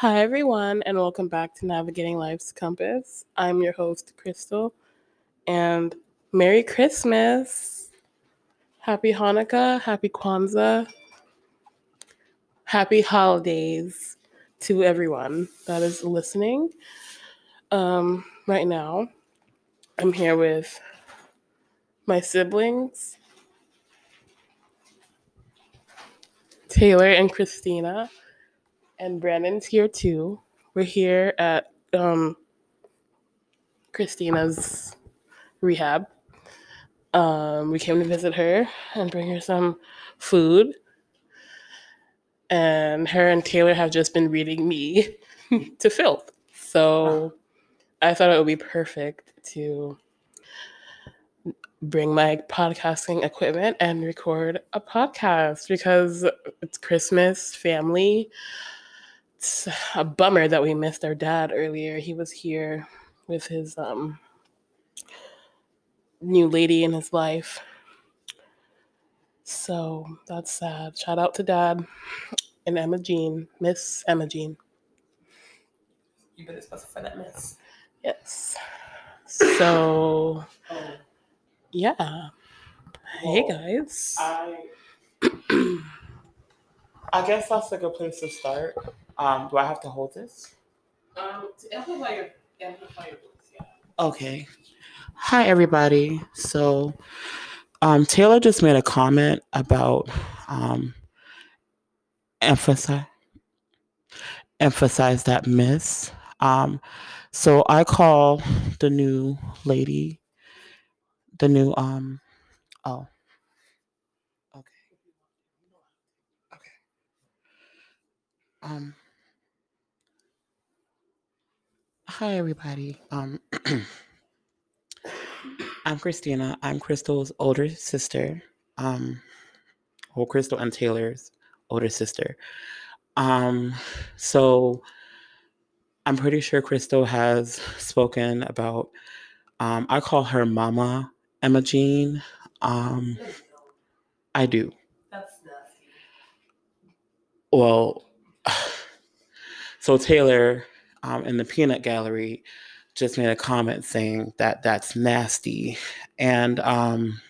Hi, everyone, and welcome back to Navigating Life's Compass. I'm your host, Crystal, and Merry Christmas! Happy Hanukkah, Happy Kwanzaa, Happy Holidays to everyone that is listening. Um, right now, I'm here with my siblings, Taylor and Christina, and Brandon's here too. We're here at um, Christina's rehab. Um, we came to visit her and bring her some food. And her and Taylor have just been reading me to filth. So I thought it would be perfect to bring my podcasting equipment and record a podcast because it's Christmas, family. It's a bummer that we missed our dad earlier. He was here with his um, new lady in his life. So that's sad. Shout out to dad and Emma Jean, Miss Emma Jean. You better specify that miss. Yes. So Oh, yeah. Hey guys. I I guess that's a good place to start. Um, do I have to hold this? Um, to amplify your amplify your voice, yeah. Okay. Hi everybody. So um Taylor just made a comment about um emphasize emphasize that miss. Um so I call the new lady the new um oh okay. Okay. Um hi everybody. Um I'm Christina. I'm Crystal's older sister. Um, well, Crystal and Taylor's older sister. Um, so I'm pretty sure Crystal has spoken about. Um, I call her Mama Emma Jean. Um, I do. That's nasty. Well, so Taylor um, in the peanut gallery just made a comment saying that that's nasty. And um,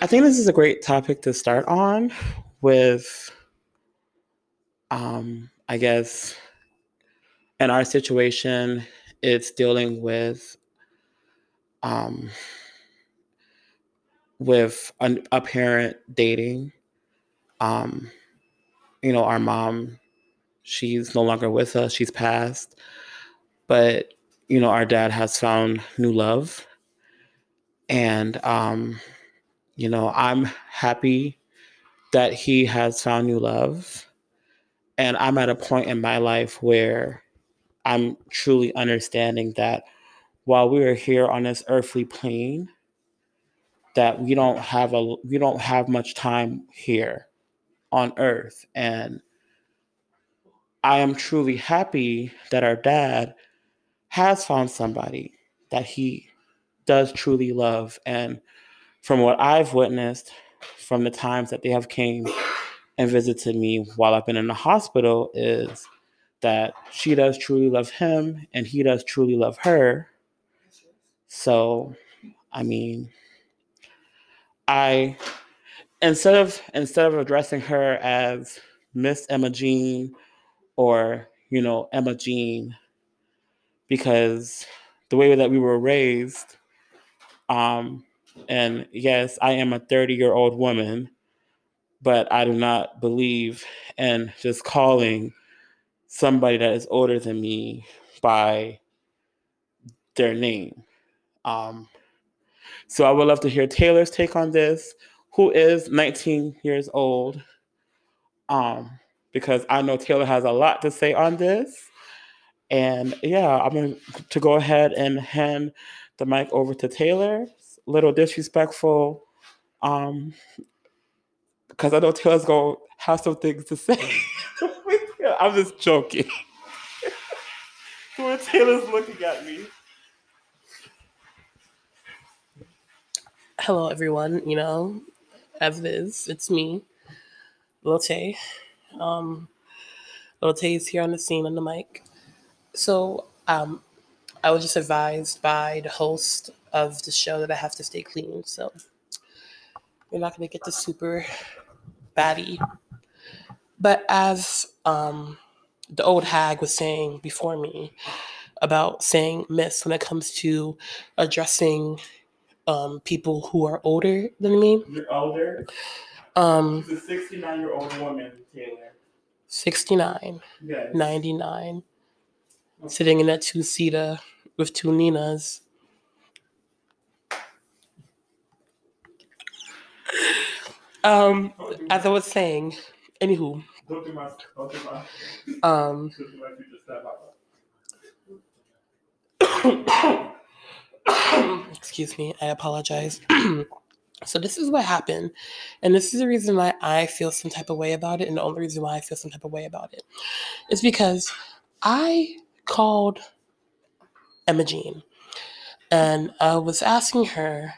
I think this is a great topic to start on with, um, I guess, in our situation, it's dealing with. Um, with an, a parent dating um, you know, our mom, she's no longer with us, she's passed. But, you know, our dad has found new love. And, um, you know, I'm happy that he has found new love. And I'm at a point in my life where I'm truly understanding that while we are here on this earthly plane, that we don't have a we don't have much time here on earth. And I am truly happy that our dad has found somebody that he does truly love. And from what I've witnessed from the times that they have came and visited me while I've been in the hospital is that she does truly love him and he does truly love her. So, I mean, I instead of instead of addressing her as Miss Emma Jean or you know Emma Jean, because the way that we were raised, um, and yes, I am a thirty year old woman, but I do not believe in just calling somebody that is older than me by their name. Um, so I would love to hear Taylor's take on this who is 19 years old. Um, because I know Taylor has a lot to say on this. And yeah, I'm going to go ahead and hand the mic over to Taylor. A Little disrespectful, um, because I know Taylor's going to have some things to say. I'm just joking. When Taylor's looking at me. Hello, everyone. You know, it is, it's me, Lotte. Um, Little Tay's here on the scene on the mic. So um, I was just advised by the host of the show that I have to stay clean. So we're not going to get the super baddie. But as um, the old hag was saying before me about saying miss when it comes to addressing um, people who are older than me. You're older. Um, She's a 69 year old woman, Taylor. 69, Yes. 99, sitting in that two seater with two Ninas. Um, as I was saying, anywho, Don't do my. Don't do my. um, Don't do my excuse me, I apologize. so this is what happened, and this is the reason why I feel some type of way about it, and the only reason why I feel some type of way about it is because I called Emma Jean, and I was asking her.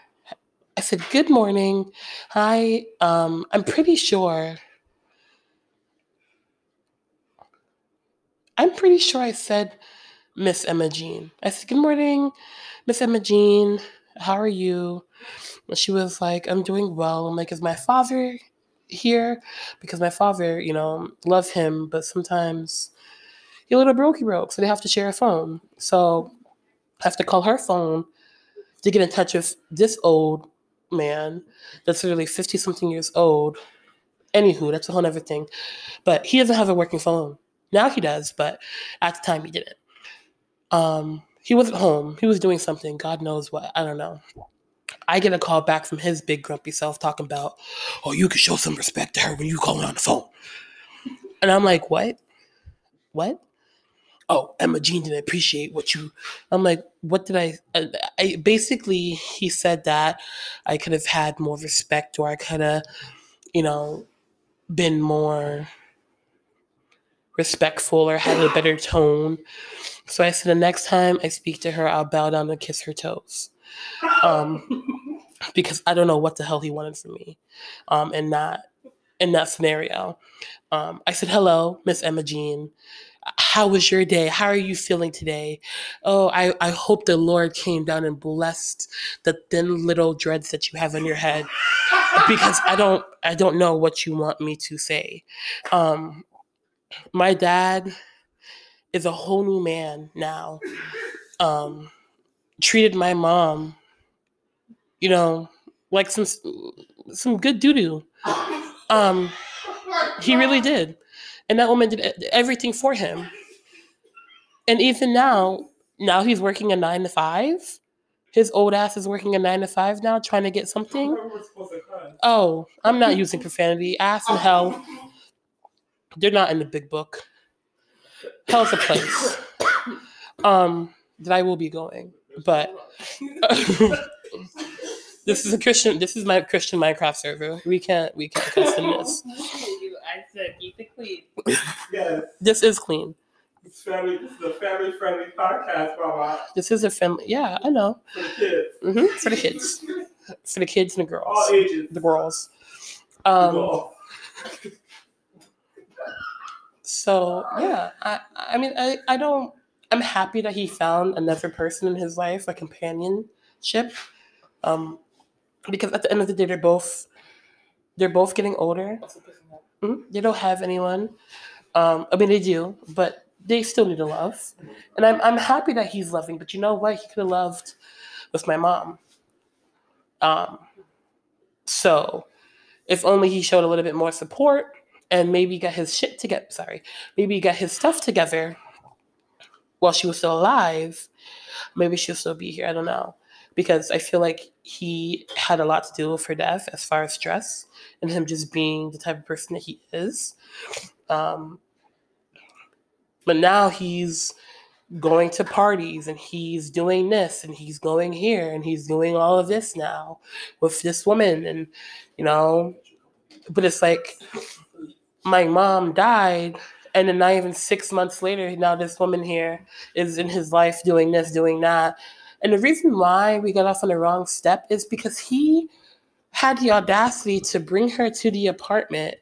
I said, "Good morning, hi. Um, I'm pretty sure." I'm pretty sure I said Miss Emma Jean. I said, Good morning, Miss Emma Jean. How are you? She was like, I'm doing well. I'm like, Is my father here? Because my father, you know, love him, but sometimes he a little brokey broke, so they have to share a phone. So I have to call her phone to get in touch with this old man that's literally 50 something years old. Anywho, that's a whole other thing. But he doesn't have a working phone. Now he does, but at the time he didn't. Um, he wasn't home. He was doing something. God knows what. I don't know. I get a call back from his big grumpy self talking about, oh, you can show some respect to her when you call her on the phone. And I'm like, what? What? Oh, Emma Jean didn't appreciate what you. I'm like, what did I, I? I basically, he said that I could have had more respect, or I could have, you know, been more respectful or had a better tone. So I said the next time I speak to her, I'll bow down and kiss her toes. Um, because I don't know what the hell he wanted from me um, in that in that scenario. Um, I said, "Hello, Miss Emma Jean. How was your day? How are you feeling today? Oh, I, I hope the Lord came down and blessed the thin little dreads that you have on your head because I don't I don't know what you want me to say. Um, my dad is a whole new man now. Um, treated my mom, you know, like some some good doo doo. Um, he really did, and that woman did everything for him. And even now, now he's working a nine to five. His old ass is working a nine to five now, trying to get something. We're supposed to cuss. Oh, I'm not using profanity. Ass and hell, they're not in the big book. Hell's a place. Um, that I will be going, but this is a Christian. This is my Christian Minecraft server. We can't. We can't custom this. I said keep it clean. Yes. This is clean. It's family. This is a family friendly podcast, Mama. This is a family. Yeah, I know. For the kids. hmm For the kids, for the kids and the girls, All ages. the girls. Um, Well, So yeah, I I mean I, I don't I'm happy that he found another person in his life, a companionship. Um because at the end of the day they're both they're both getting older. Mhm. They don't have anyone. Um I mean they do, but they still need to love. And I'm I'm happy that he's loving, but you know what? He could have loved with my mom. Um so if only he showed a little bit more support and maybe got his shit together. Sorry, maybe got his stuff together while she was still alive. Maybe she'll still be here. I don't know because I feel like he had a lot to do with her death as far as stress and him just being the type of person that he is. Um, but now he's going to parties and he's doing this and he's going here and he's doing all of this now with this woman and you know but it's like my mom died and then not even six months later now this woman here is in his life doing this doing that and the reason why we got off on the wrong step is because he had the audacity to bring her to the apartment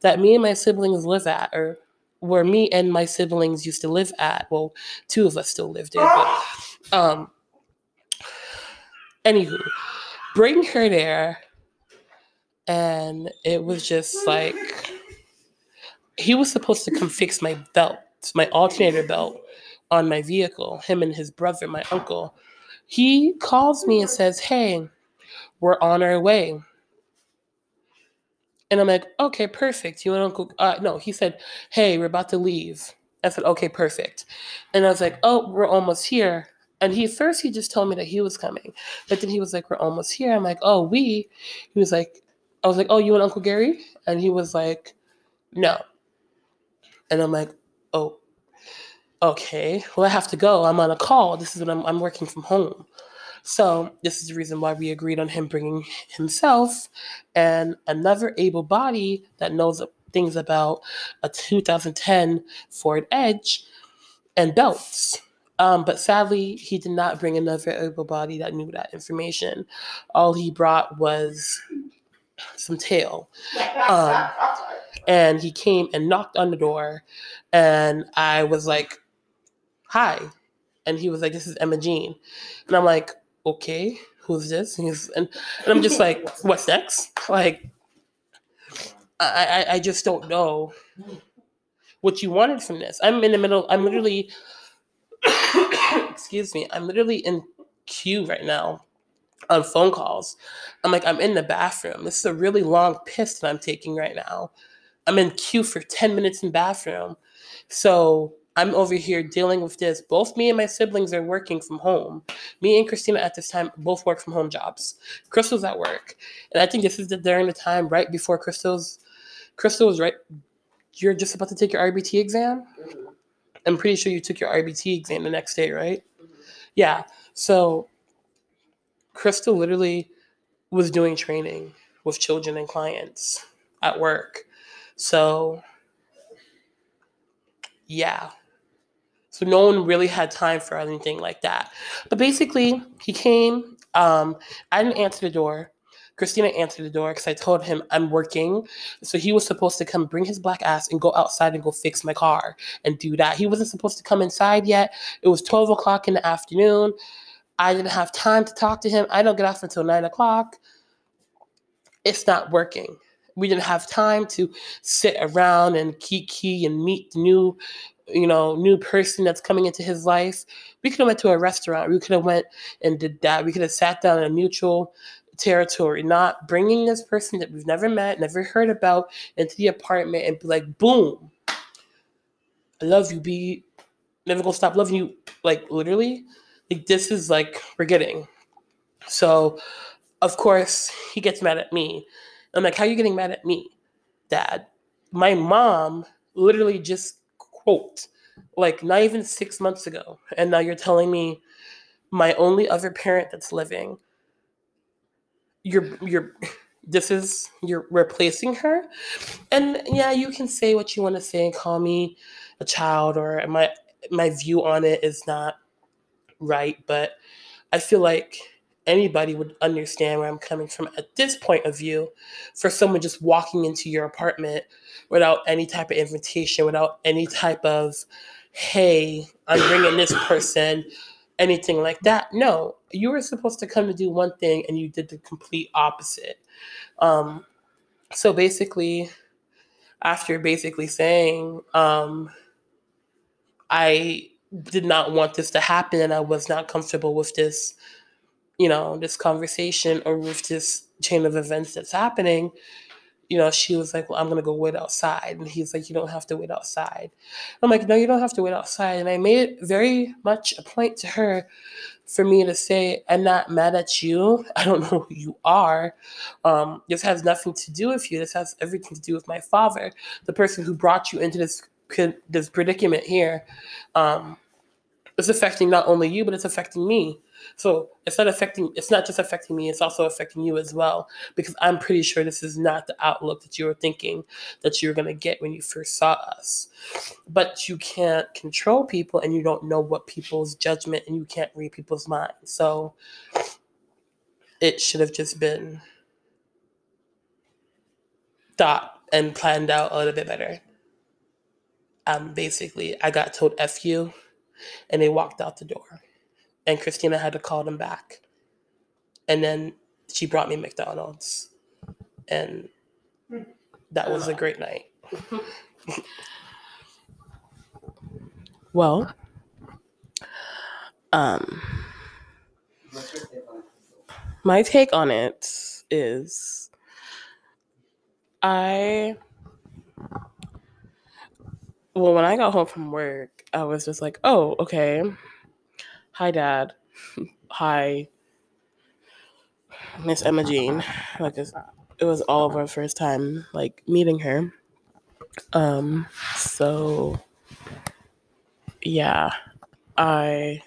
that me and my siblings live at or where me and my siblings used to live at. Well, two of us still live there, but um anywho, bring her there and it was just like he was supposed to come fix my belt, my alternator belt on my vehicle, him and his brother, my uncle. He calls me and says, Hey, we're on our way. And I'm like, okay, perfect. You and Uncle, uh, no, he said, hey, we're about to leave. I said, okay, perfect. And I was like, oh, we're almost here. And he first he just told me that he was coming, but then he was like, we're almost here. I'm like, oh, we. He was like, I was like, oh, you and Uncle Gary? And he was like, no. And I'm like, oh, okay. Well, I have to go. I'm on a call. This is when I'm, I'm working from home. So this is the reason why we agreed on him bringing himself and another able body that knows things about a 2010 Ford Edge and belts. Um, but sadly, he did not bring another able body that knew that information. All he brought was some tail. Um, and he came and knocked on the door, and I was like, "Hi," and he was like, "This is Emma Jean," and I'm like, okay, who's this? And, he's, and, and I'm just like, what's next? Like, I, I, I just don't know what you wanted from this. I'm in the middle, I'm literally, excuse me, I'm literally in queue right now on phone calls. I'm like, I'm in the bathroom. This is a really long piss that I'm taking right now. I'm in queue for 10 minutes in bathroom. So I'm over here dealing with this. Both me and my siblings are working from home. Me and Christina at this time both work from home jobs. Crystal's at work. And I think this is the, during the time right before Crystal's Crystal was right you're just about to take your RBT exam. Mm-hmm. I'm pretty sure you took your RBT exam the next day, right? Mm-hmm. Yeah. So Crystal literally was doing training with children and clients at work. So yeah, so no one really had time for anything like that. But basically, he came. Um, I didn't answer the door. Christina answered the door because I told him I'm working. So he was supposed to come bring his black ass and go outside and go fix my car and do that. He wasn't supposed to come inside yet. It was 12 o'clock in the afternoon. I didn't have time to talk to him. I don't get off until nine o'clock. It's not working. We didn't have time to sit around and kiki and meet the new you know new person that's coming into his life we could have went to a restaurant we could have went and did that we could have sat down in a mutual territory not bringing this person that we've never met never heard about into the apartment and be like boom i love you be never gonna stop loving you like literally like this is like we're getting so of course he gets mad at me i'm like how are you getting mad at me dad my mom literally just quote like not even six months ago. And now you're telling me my only other parent that's living, you're you're this is you're replacing her. And yeah, you can say what you want to say and call me a child or my my view on it is not right, but I feel like anybody would understand where I'm coming from at this point of view for someone just walking into your apartment without any type of invitation, without any type of, hey, I'm bringing this person, anything like that. No, you were supposed to come to do one thing and you did the complete opposite. Um, so basically, after basically saying, um, I did not want this to happen and I was not comfortable with this you know, this conversation or with this chain of events that's happening, you know, she was like, Well, I'm to go wait outside. And he's like, You don't have to wait outside. I'm like, No, you don't have to wait outside. And I made it very much a point to her for me to say, I'm not mad at you. I don't know who you are. Um, this has nothing to do with you. This has everything to do with my father, the person who brought you into this this predicament here. Um, it's affecting not only you, but it's affecting me. So it's not affecting, it's not just affecting me, it's also affecting you as well. Because I'm pretty sure this is not the outlook that you were thinking that you were going to get when you first saw us. But you can't control people and you don't know what people's judgment and you can't read people's minds. So it should have just been thought and planned out a little bit better. Um, basically, I got told "f you," and they walked out the door, and Christina had to call them back, and then she brought me McDonald's, and that was a great night. well, um, my take on it is I well when I got home from work, I was just like, "Oh, okay. Hi dad. Hi Miss Emma Jean." Like it was all of our first time like meeting her. Um so yeah, I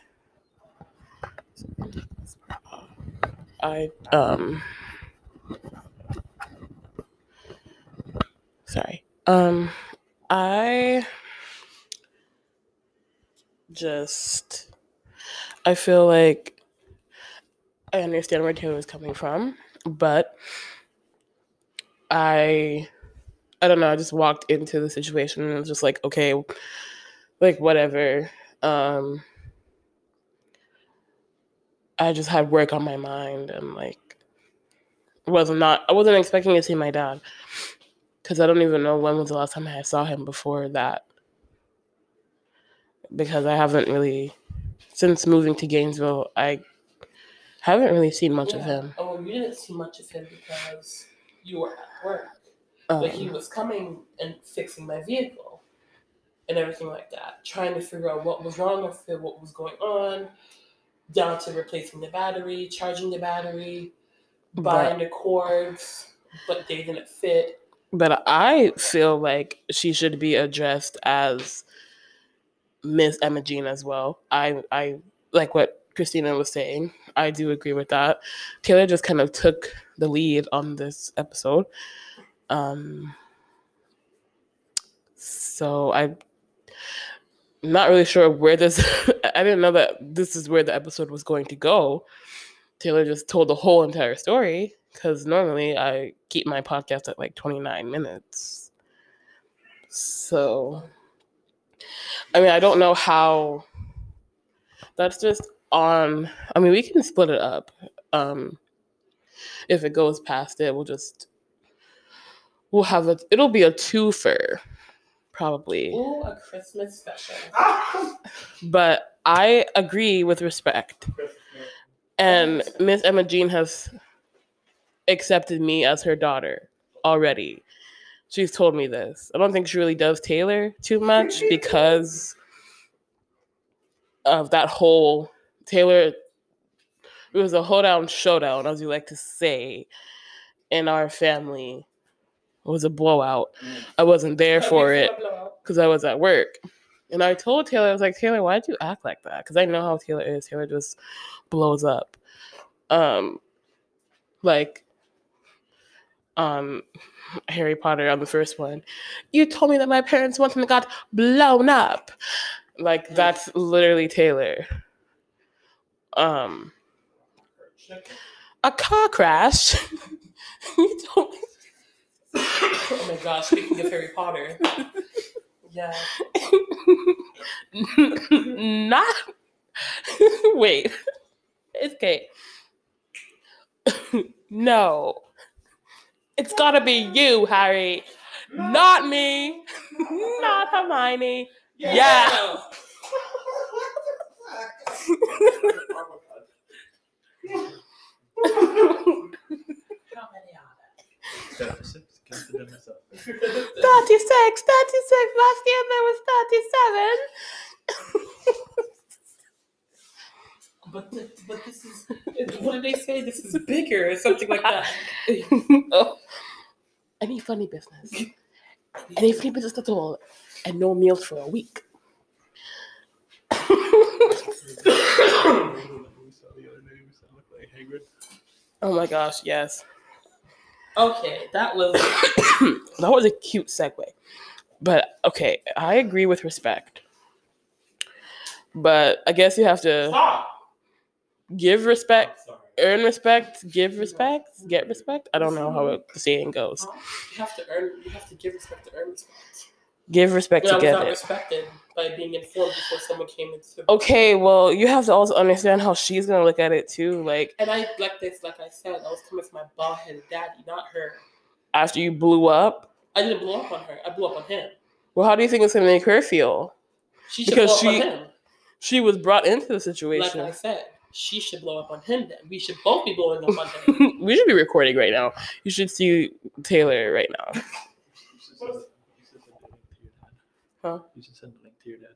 I um sorry. Um I just I feel like I understand where Taylor is coming from, but I I don't know, I just walked into the situation and was just like, okay, like whatever. Um I just had work on my mind and like was not I wasn't expecting to see my dad because I don't even know when was the last time I saw him before that because I haven't really since moving to Gainesville I haven't really seen much of him. Oh, you didn't see much of him because you were at work. Um, But he was coming and fixing my vehicle and everything like that, trying to figure out what was wrong with it, what was going on, down to replacing the battery, charging the battery, buying the cords, but they didn't fit. But I feel like she should be addressed as Miss Emma Jean as well. I I like what Christina was saying. I do agree with that. Taylor just kind of took the lead on this episode. Um so I I'm not really sure where this I didn't know that this is where the episode was going to go. Taylor just told the whole entire story because normally I keep my podcast at like 29 minutes. So, I mean, I don't know how that's just on. I mean, we can split it up. Um, if it goes past it, we'll just, we'll have a, it'll be a twofer, probably. Ooh, a Christmas special. But I agree with respect. And Miss Emma Jean has accepted me as her daughter already. She's told me this. I don't think she really does Taylor too much because of that whole Taylor. It was a hoedown showdown, as you like to say, in our family. It was a blowout. I wasn't there for it because I was at work. And I told Taylor, I was like, Taylor, why'd you act like that? Because I know how Taylor is. Taylor just blows up. Um, like, um, Harry Potter on the first one. You told me that my parents once and got blown up. Like that's literally Taylor. Um, a car crash. you told me. Oh my gosh, speaking of Harry Potter. Yeah. Not. Wait. It's okay. no. It's gotta be you, Harry. Not me. Not Hermione. Yeah. Many 36, 36. Last year there was 37. But th- but this is what did they say? This is bigger or something like that. oh. Any funny business. Any funny business at all. And no meals for a week. oh my gosh, yes. Okay, that was that was a cute segue. But okay, I agree with respect. But I guess you have to Stop. Give respect, oh, earn respect, give respect, get respect. I don't know how it, the saying goes. You have to earn. You have to give respect to earn respect. Give respect I to was get not it. respected by being informed before someone came into. Okay, well, you have to also understand how she's gonna look at it too. Like And I like this, like I said, I was coming from my bald headed daddy, not her. after you blew up, I didn't blow up on her. I blew up on him. well, how do you think it's gonna make her feel? She Because she- on him. She was brought into the situation. Like. I said, she should blow up on him. Then we should both be blowing up on him. we should be recording right now. You should see Taylor right now. You should send the- you should send the link to your dad. Huh? You should send the link to your dad.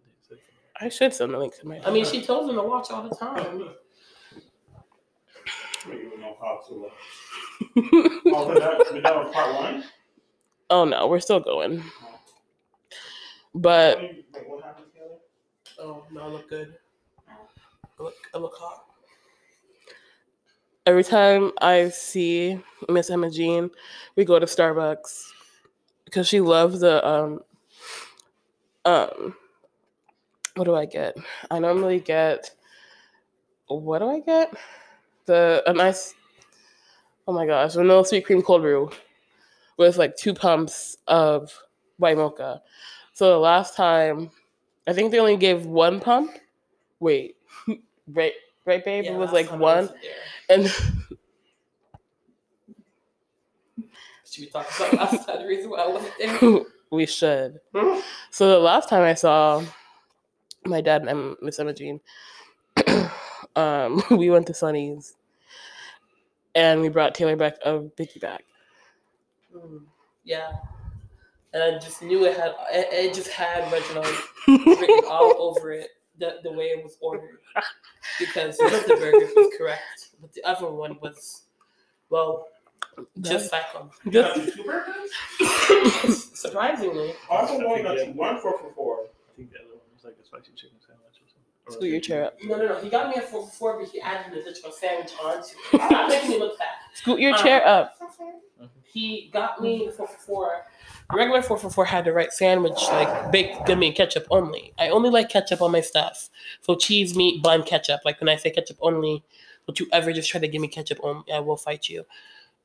I should send the link to my. I mean, she tells him to watch all the time. We don't know how to. Oh, we're done, we're done with part one? oh no, we're still going. Oh. But Wait, what happened, Taylor? Oh, no, I look good. I look hot. every time I see Miss Emma Jean, we go to Starbucks because she loves the um um what do I get? I normally get what do I get? The a nice oh my gosh, vanilla sweet cream cold brew with like two pumps of white mocha. So the last time I think they only gave one pump. Wait, right right babe? Yeah, it was like one and Should we talk about last time? The reason why I wasn't there. we should. So the last time I saw my dad and Miss Emma Jean, um, we went to Sunny's and we brought Taylor back a Biggie Bag. Mm, yeah. And I just knew it had it, it just had Reginald written all over it the, the way it was ordered. Because one of the burgers was correct, but the other one was well just like them. You got two burgers? Surprisingly. I thought one got one four for four. I think the other one was like a spicy chicken sandwich or something. Scoot your chair up. No, no, no. He got me a four for four, but he added an additional sandwich onto it. Stop making me look fat. Scoot your Um, chair up. He got me four for four. Regular 444 had the right sandwich, like baked gummy and ketchup only. I only like ketchup on my stuff. So cheese, meat, bun, ketchup. Like when I say ketchup only, don't you ever just try to give me ketchup only? I will fight you.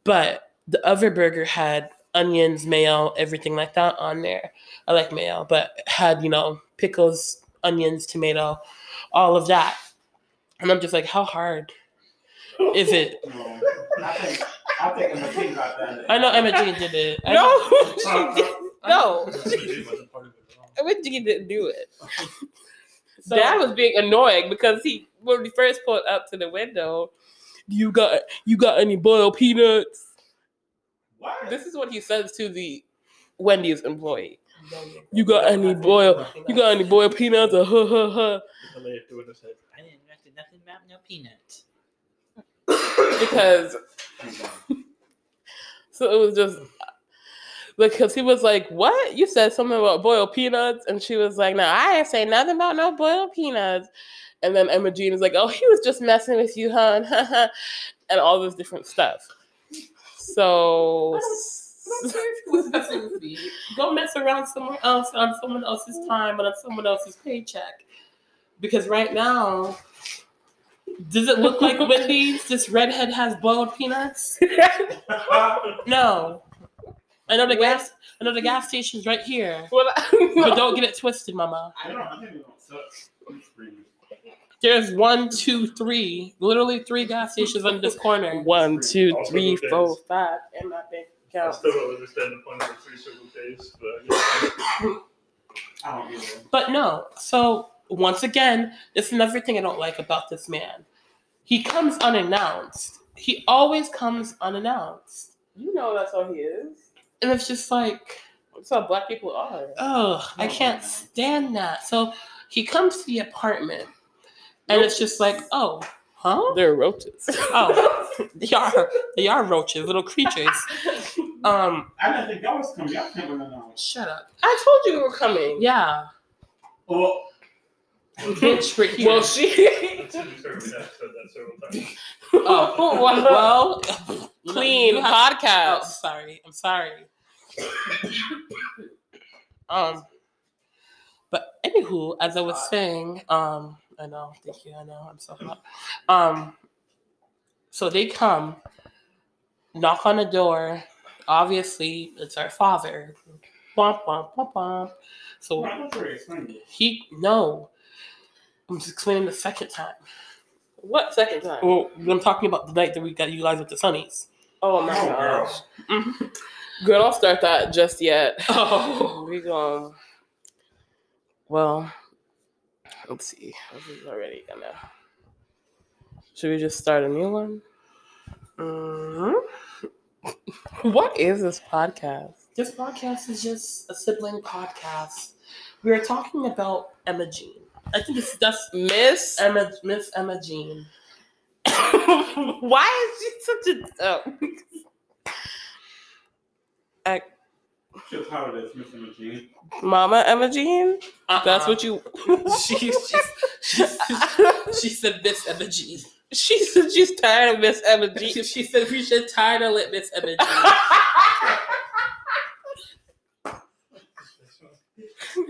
But the other burger had onions, mayo, everything like that on there. I like mayo, but had, you know, pickles, onions, tomato, all of that. And I'm just like, how hard is it? No, I think I think Emma Jean got that. I know Emma Jean did it. I No, she did- no. It wasn't part of Emma Jean didn't do it. So- Dad was being annoying because he when we first pulled up to the window, you got you got any boiled peanuts? What? This is what he says to the Wendy's employee. You got any boiled you got any boiled peanuts or huh huh huh? The lady at the window said, I didn't invest nothing about no peanuts. Because so it was just because he was like, What? You said something about boiled peanuts? And she was like, No, I didn't say nothing about no boiled peanuts. And then Emma Jean is like, Oh, he was just messing with you, huh? and all this different stuff. So Go mess around somewhere else on someone else's time and on someone else's paycheck. Because right now, does it look like Wendy's? This redhead has boiled peanuts? No. I know the gas. I know the gas station's right here. Well, But don't get it twisted, Mama. I don't. I think it sucks. I'm screaming. There's one, two, three, literally three gas stations on this corner. One, two, three, four, five, two, Also three, good four, days. five, and my bank I account. still don't understand the point of the three circle case, but I don't get. But no. So once again, this is another thing I don't like about this man. He comes unannounced. He always comes unannounced. You know that's how he is. And it's just like, That's how black people are. oh, I can't stand that. So he comes to the apartment and it's just like, oh, huh? They're roaches. Oh, they are they are roaches, little creatures. Um, I didn't think y'all was coming. Y'all came unannounced. shut up. I told you we were coming. Yeah, Well, bitch, we're here. Well, she. you certainly have said that several times. oh, well, you know, Clean you podcast. Oh, sorry. I'm sorry. um, but anywho, as I was saying, um, I know, thank you, I know, I'm so hot. Um, so they come, knock on the door. Obviously, it's our father. Bump, bump, bump, bump. So I thought you already explained it. he no. I'm just explaining the second time. What second time? Well, I'm talking about the night that we got you guys with the Sunnies. Oh my Oh, gosh. Girl, don't start that just yet. Oh. we going well, let's see. This is already gonna should we just start a new one? Mhm. What is this podcast? This podcast is just a sibling podcast. We are talking about Emma Jean. I think it's that's Miss Emma Miss Emma Jean. Why is she such a oh. I, She'll title this Miss Emma Jean. Mama Emma Jean? Uh-uh. That's what you she she, she, she said Miss Emma Jean. She said she's tired of Miss Emma She, Jean. she said we should title it Miss Emma Jean.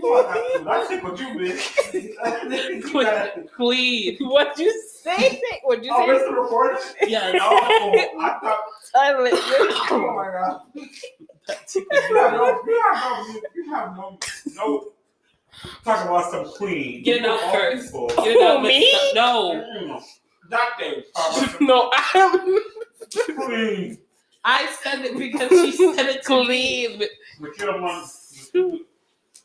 That's what you mean. Queen. What'd you say? What'd you Oh, say? it's the recording? Yes. Oh, I thought. Oh my god. You have no, you have no, you. Talk about some queen. Get it out first. Get it me? No. Mm. That some No, I'm queen. I said it because she said it to me. But you're the one.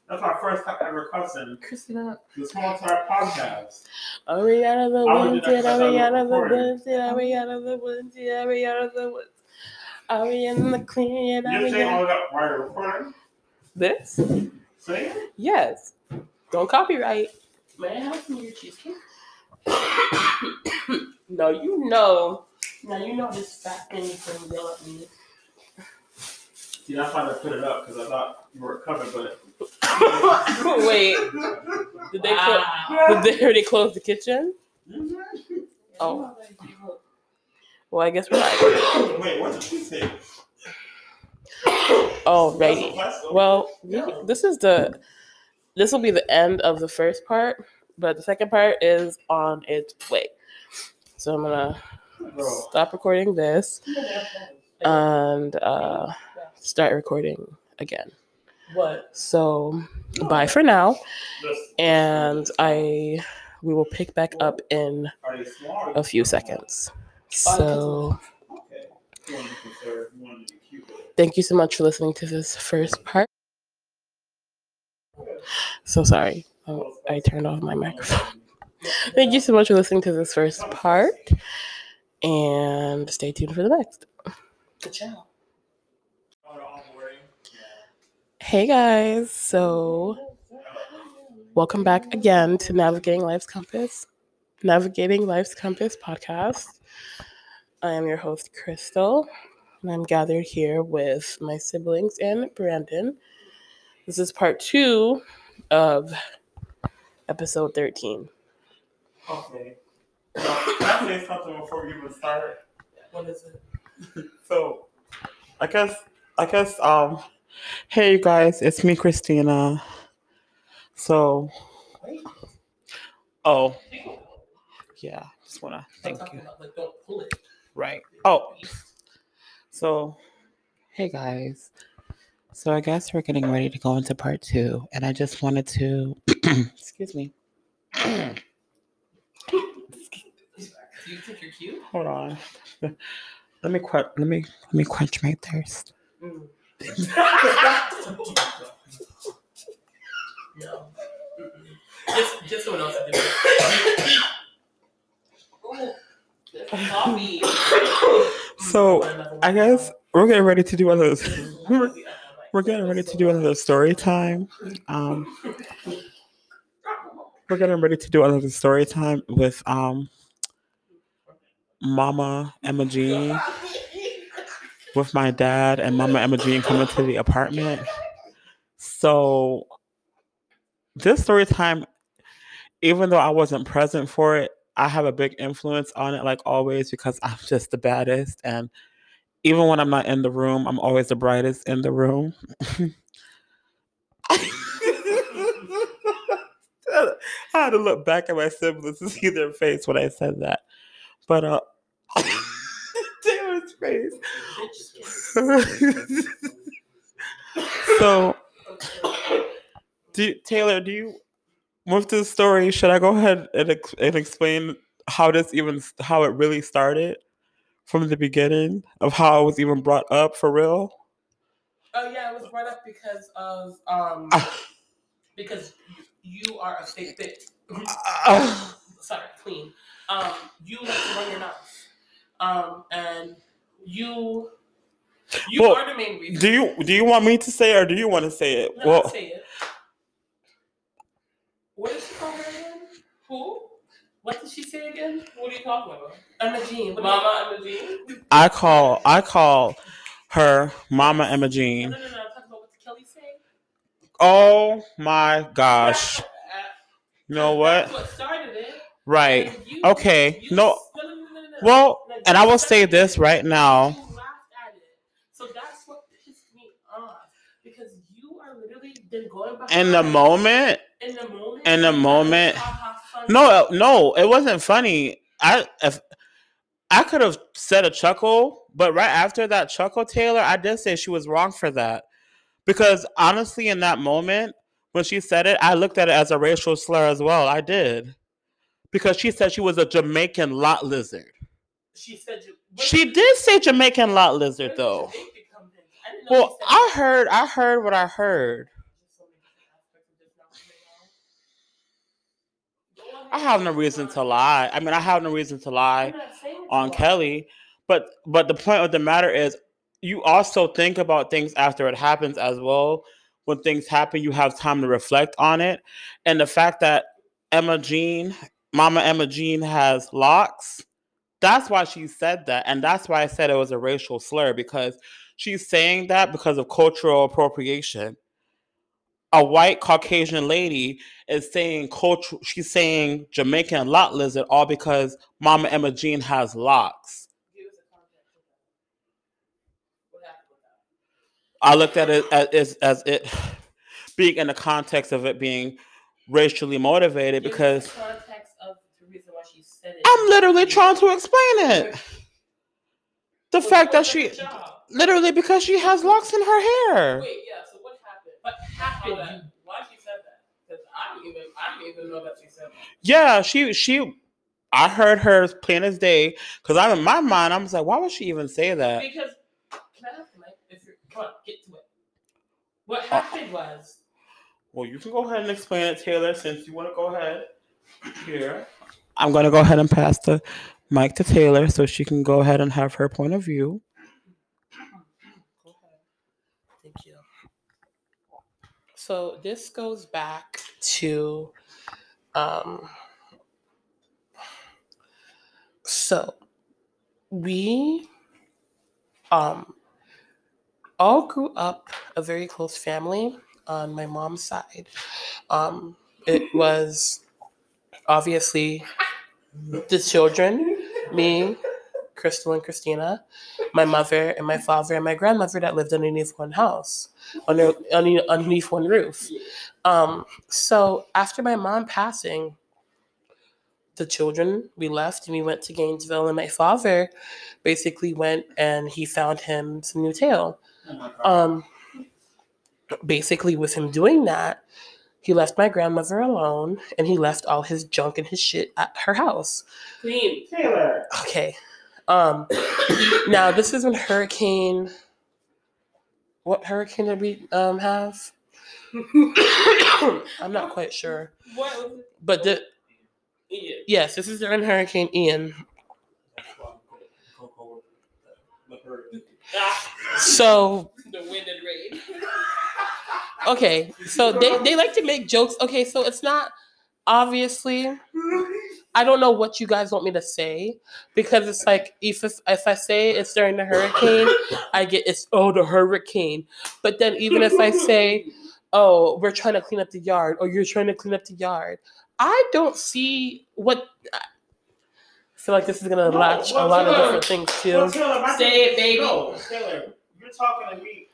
That's my first time ever cussing. Christina. The small time podcast. Are we out of the I would woods that yet? because Are we out of the recording. woods? Are we out of the woods yet? Are we out of the woods? Are we in the clear? Are You're we saying out? all that while you're recording? This? Say it? Yes. Don't copyright. May I have some of your cheesecake? No, you know. Now you know this fat thing can yell at me. See, that's why I put it up because I thought you were covered, but. Wait, did they clo- Wow. did they already close the kitchen? Oh. Well, I guess we're not. Wait, what did you say? Oh, righty. Well, we- this is the this will be the end of the first part, but the second part is on its way. So I'm gonna Bro. stop recording this and uh, start recording again. What? So bye for now, and I we will pick back up in Are they small? a few seconds. So Okay. You want to be conservative, you want to be cute. with it. thank you so much for listening to this first part. So sorry, oh, I turned off my microphone. Thank you so much for listening to this first part, and stay tuned for the next. Good job. Oh, the onboarding? Hey guys, so welcome back again to Navigating Life's Compass, Navigating Life's Compass podcast. I am your host, Crystal, and I'm gathered here with my siblings and Brandon. This is part two of episode 13. Okay. So, can I say something before we even start? What is it? So, I guess, I guess, um, hey you guys, it's me, Christina. So, oh, yeah, just wanna thank you. About, like, don't pull it. Right. Oh, so, hey guys. So I guess we're getting ready to go into part two, and I just wanted to, excuse me. Do you think you're cute? Hold on. Let me quench. Let me let me quench my thirst. Mm. So I guess we're getting ready to do another. We're, we're getting ready to do another story time. Um, we're getting ready to do another story time with um, Mama Emma Jean, with my dad and Mama Emma Jean coming to the apartment. So this story time, even though I wasn't present for it, I have a big influence on it, like always, because I'm just the baddest. And even when I'm not in the room, I'm always the brightest in the room. I had to look back at my siblings to see their face when I said that. But uh Taylor's face. so Do, Taylor, do you move to the story? Should I go ahead and, ex- and explain how this even how it really started from the beginning of how it was even brought up for real? Oh yeah, it was brought up because of um Ah. because you, you are a fake bitch. Uh, Sorry, clean. Um, you like to run your mouth. Um, and you you Well, are the main reason. do you do you want me to say it or do you want to say it? No, well, say it. What did she call her again? Who? What did she say again? What are you talking about? Emma Jean. Mama Emma Jean? I call I call her Mama Emma Jean. no, no, no. I'm talking about what Kelly say. Oh my gosh! Uh, you know what? That's what started it. Right. You- Okay. you- No. Well, and I will say this right now. You laughed at it. So that's what pissed me off. Because you are literally then going back In the moment, in the moment in the moment- Ha, ha, funny. no, no, it wasn't funny. I if I could have said a chuckle, but right after that chuckle, Taylor, I did say she was wrong for that. Because honestly, in that moment when she said it, I looked at it as a racial slur as well. I did. Because she said she was a Jamaican lot lizard. She said She did- say Jamaican lot lizard though. Jamaica come in? I didn't know Well, I heard I heard what I heard. So many different aspects of this now coming out. Go I have no reason to lie. I mean, I have no reason to lie I'm not saying you on. Kelly, but but the point of the matter is you also think about things after it happens as well. When things happen, you have time to reflect on it. And the fact that Emma Jean, Mama Emma Jean has locks, that's why she said that. And that's why I said it was a racial slur because she's saying that because of cultural appropriation. A white Caucasian lady is saying culture she's saying Jamaican lot lizard all because Mama Emma Jean has locks. Give us a context of that. What happened with that? I looked at it as, as, as it being in the context of it being racially motivated because the context of the reason why she said it. I'm literally trying to explain it. The So fact that she literally because she has locks in her hair. Wait, yeah. So what happened? What happened? Why she said that? Because I don't even I don't even know that she said that. Yeah, she she I heard her plain as day because I'm in my mind. I was like, why would she even say that? Because can I have the mic? If you're come on, get to it. What happened was Well, you can go ahead and explain it, Taylor, since you want to go ahead. Here. I'm going to go ahead and pass the mic to Taylor so she can go ahead and have her point of view. Thank you. So this goes back to um so we um all grew up a very close family on my mom's side. Um it was obviously the children, me, Crystal and Christina, my mother and my father and my grandmother that lived underneath one house, under, under, underneath one roof. Um, so after my mom passing, the children we left and we went to Gainesville, and my father basically went and he found him some new tail. Um, basically, with him doing that, he left my grandmother alone and he left all his junk and his shit at her house. Clean. Taylor. Okay. Um now this is when hurricane what hurricane did we um have? I'm not quite sure. What? But the Ian. yes, this is during Hurricane Ian. Ah, So the wind and rain. okay, so they, they like to make jokes. Okay, so it's not obviously I don't know what you guys want me to say because it's like if if, if I say it's during the hurricane, I get it's oh the hurricane. But then even if I say oh we're trying to clean up the yard or you're trying to clean up the yard, I don't see what. I feel like this is gonna No, latch a well, lot of different things Well, too. Say it, baby. No, Taylor, you're talking to me.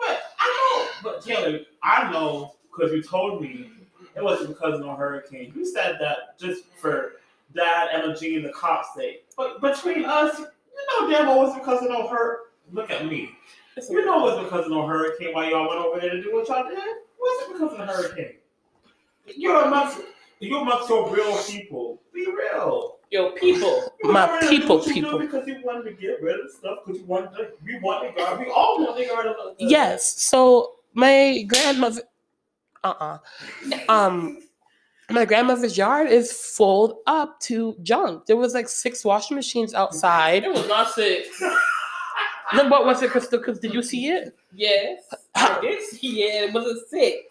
But I know, but Taylor, I know because you told me it wasn't because of no hurricane. You said that just for Dad, Emma Jean, the cops' sake. But between us, you know damn well it was because of no hurt. Look at me. You know it was because of no hurricane why y'all went over there to do what y'all did. Was it because of the hurricane? You're amongst you're amongst your real people. Be real. Yo, people. You My wanted to people, what you do people. Because you wanted to get rid of stuff. Because you wanted to. We wanted to. We all want to guard. of the- Yes. So my grandmother, uh uh um, my grandmother's yard is full up to junk. There was like six washing machines outside. It was not six. Then what was it, Crystal? Because did you see it? Yes. I did see it. It was a six.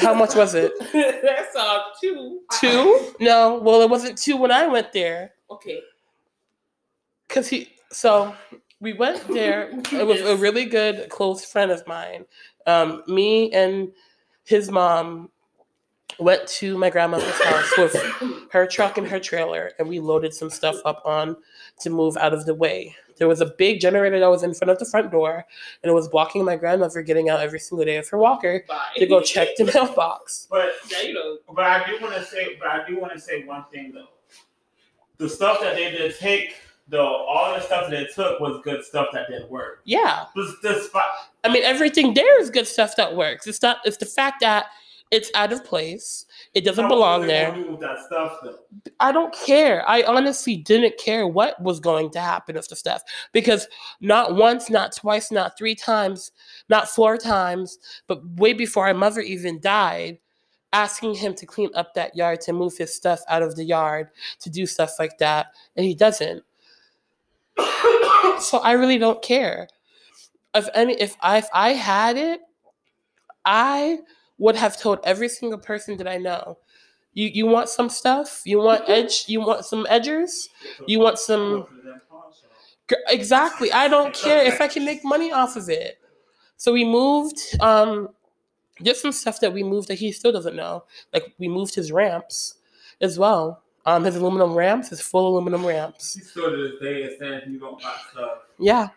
How much was it? That's all two. Two? No. Well, it wasn't two when I went there. Okay. Cause he. So we went there. It was a really good close friend of mine. Um, me and his mom went to my grandmother's house with her truck and her trailer, and we loaded some stuff up on to move out of the way. There was a big generator that was in front of the front door, and it was blocking my grandmother getting out every single day of her walker Bye. to go check the mailbox. But you know. but I do want to say. But I do want to say one thing though. The stuff that they did take, though, all the stuff that they took was good stuff that didn't work. Yeah, fi- I mean everything there is good stuff that works. It's not. It's the fact that it's out of place. It doesn't belong there. do stuff. I don't care. I honestly didn't care what was going to happen with the stuff because not once, not twice, not three times, not four times, but way before our mother even died, asking him to clean up that yard, to move his stuff out of the yard, to do stuff like that, and he doesn't. so I really don't care. If any, if I if I had it, I would have told every single person that I know. You you want some stuff? You want edge? You want some edgers? You want some exactly. I don't care if I can make money off of it. So we moved. Um, just some stuff that we moved that he still doesn't know. Like we moved his ramps as well. Um, his aluminum ramps, his full aluminum ramps. He still to this day is saying you don't got stuff. Yeah,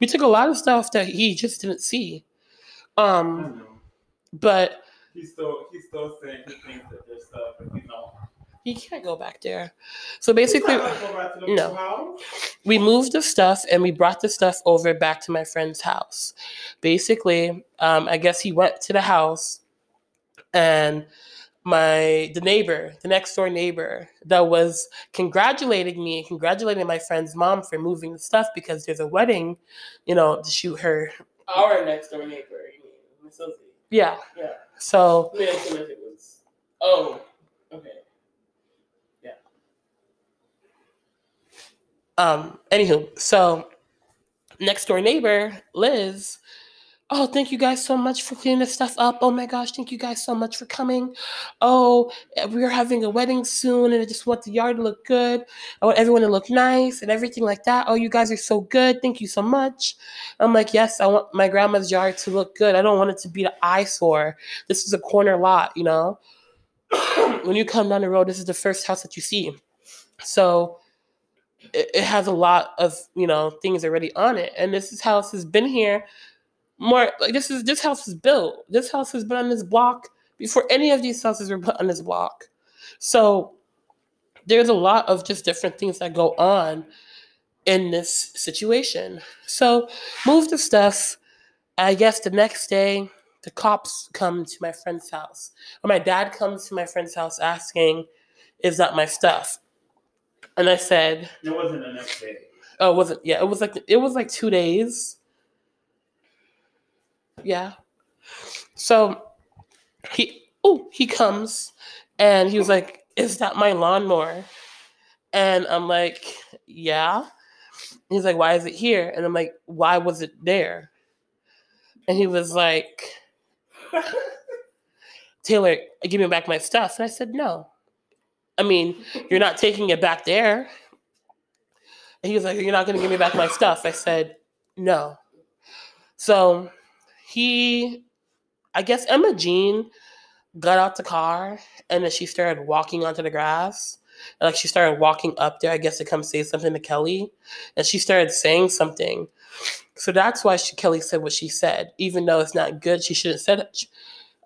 we took a lot of stuff that he just didn't see. Um. But He's still he's still saying he thinks that there's stuff, and you know. he can't go back there. So basically, He's not gonna go back to the no. house. we moved the stuff and we brought the stuff over back to my friend's house. Basically, um, I guess he went to the house and my the neighbor, the next door neighbor, that was congratulating me and congratulating my friend's mom for moving the stuff because there's a wedding, you know, to shoot her. Our next door neighbor, you mean, Miss Lizzie. Yeah. Yeah. So I mean, I assume if it was. Oh, okay. Yeah. Um anywho so next door neighbor liz oh thank you guys so much for cleaning this stuff up. Oh my gosh thank you guys so much for coming. Oh we're having a wedding soon and i just want the yard to look good. I want everyone to look nice and everything like that. Oh you guys are so good. Thank you so much. I'm like yes i want my grandma's yard to look good. I don't want it to be an eyesore. This is a corner lot you know? When you come down the road this is the first house that you see. So it, has a lot of you know things already on it. And this is- house has been here more like this is this house is built this house has been on this block before any of these houses were put on this block so there's a lot of just different things that go on in this situation so move the stuff i guess the next day the cops come to my friend's house or my dad comes to my friend's house asking is that my stuff and i said It wasn't the next day. Oh, was it? Yeah, it was like it was like two days. Yeah. So he oh he comes and he was like, "Is that my lawnmower?" And I'm like, "Yeah." He's like, "Why is it here?" And I'm like, "Why was it there?" And he was like, "Taylor, give me back my stuff." And I said, "No." I mean, you're not taking it back there. And he was like, You're not going to give me back my stuff. I said, No. So he, I guess Emma Jean got out the car and then she started walking onto the grass. And like she started walking up there, I guess, to come say something to Kelly. And she started saying something. So that's why she, Kelly said what she said, even though it's not good. She shouldn't have said it.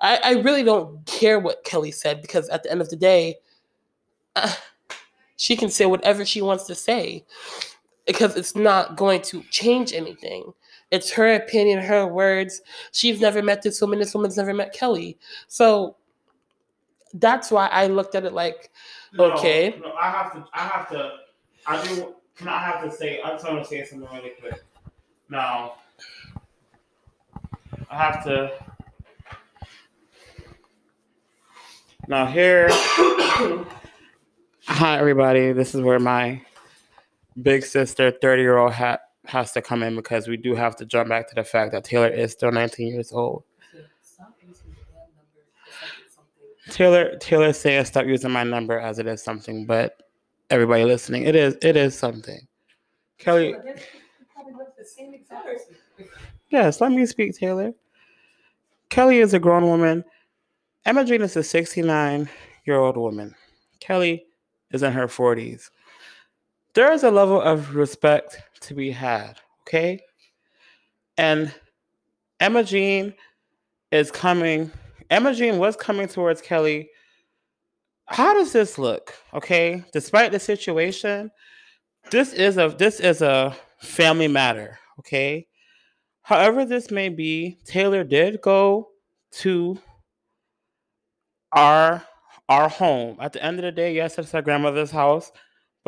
I, I really don't care what Kelly said because at the end of the day, uh, she can say whatever she wants to say because it's not going to change anything. It's her opinion, her words. She's never met this woman. This woman's never met Kelly. So that's why I looked at it like, No, Okay. No, I have to. I have to. I do. Can I have to say? I just want to say something really quick. Now, I have to. Now here. Hi everybody. This is where my big sister, thirty year old, hat has to come in because we do have to jump back to the fact that Taylor is still nineteen years old. Stop using the damn number. It's like it's something. Taylor Taylor saying stop using my number as it is something, but everybody listening, it is it is something. Kelly, I guess you probably went to the same exact person. yes, let me speak, Taylor. Kelly is a grown woman. Emma Jean is a 69 year old woman. Kelly is in her 40s. There is a level of respect to be had, okay? And Emma Jean is coming, Emma Jean was coming towards Kelly. How does this look? Okay, despite the situation, this is a this is a family matter, okay? However, this may be, Taylor did go to our our home. At the end of the day, yes, it's our grandmother's house,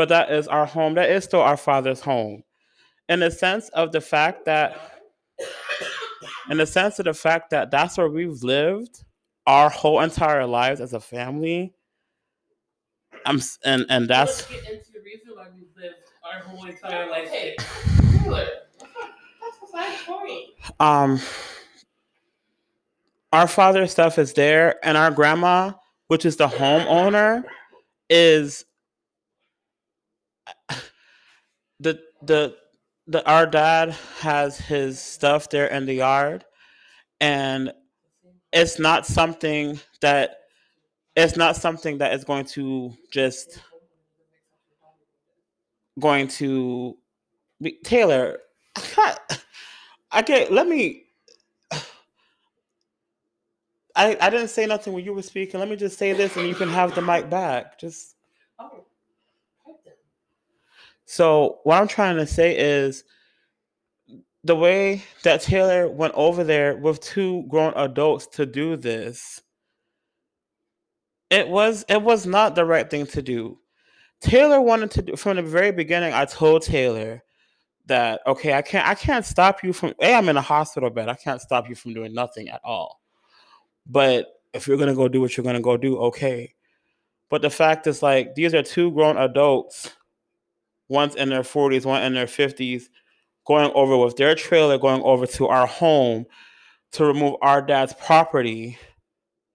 but that is our home. That is still our father's home. In the sense of the fact that, in the sense of the fact that that's where we've lived our whole entire lives as a family. I'm and and that's Let's get into the reason why we lived our whole entire life. Okay. Taylor, that's beside the point. um our father stuff is there and our grandma which is the homeowner is the the our dad has his stuff there in the yard and it's not something that it's not something that is going to just going to be Taylor I can't I can't let me I, I didn't say nothing when you were speaking. Let me just say this and you can have the mic back. Just. So what I'm trying to say is the way that Taylor went over there with two grown adults to do this, it was it was not the right thing to do. Taylor wanted to do from the very beginning. I told Taylor that okay, I can't I can't stop you from. Hey, I'm in a hospital bed. I can't stop you from doing nothing at all. But if you're gonna go do what you're gonna go do, okay. But the fact is, like, these are two grown adults, one's in their 40s, one in their 50s, going over with their trailer, going over to our home to remove our dad's property.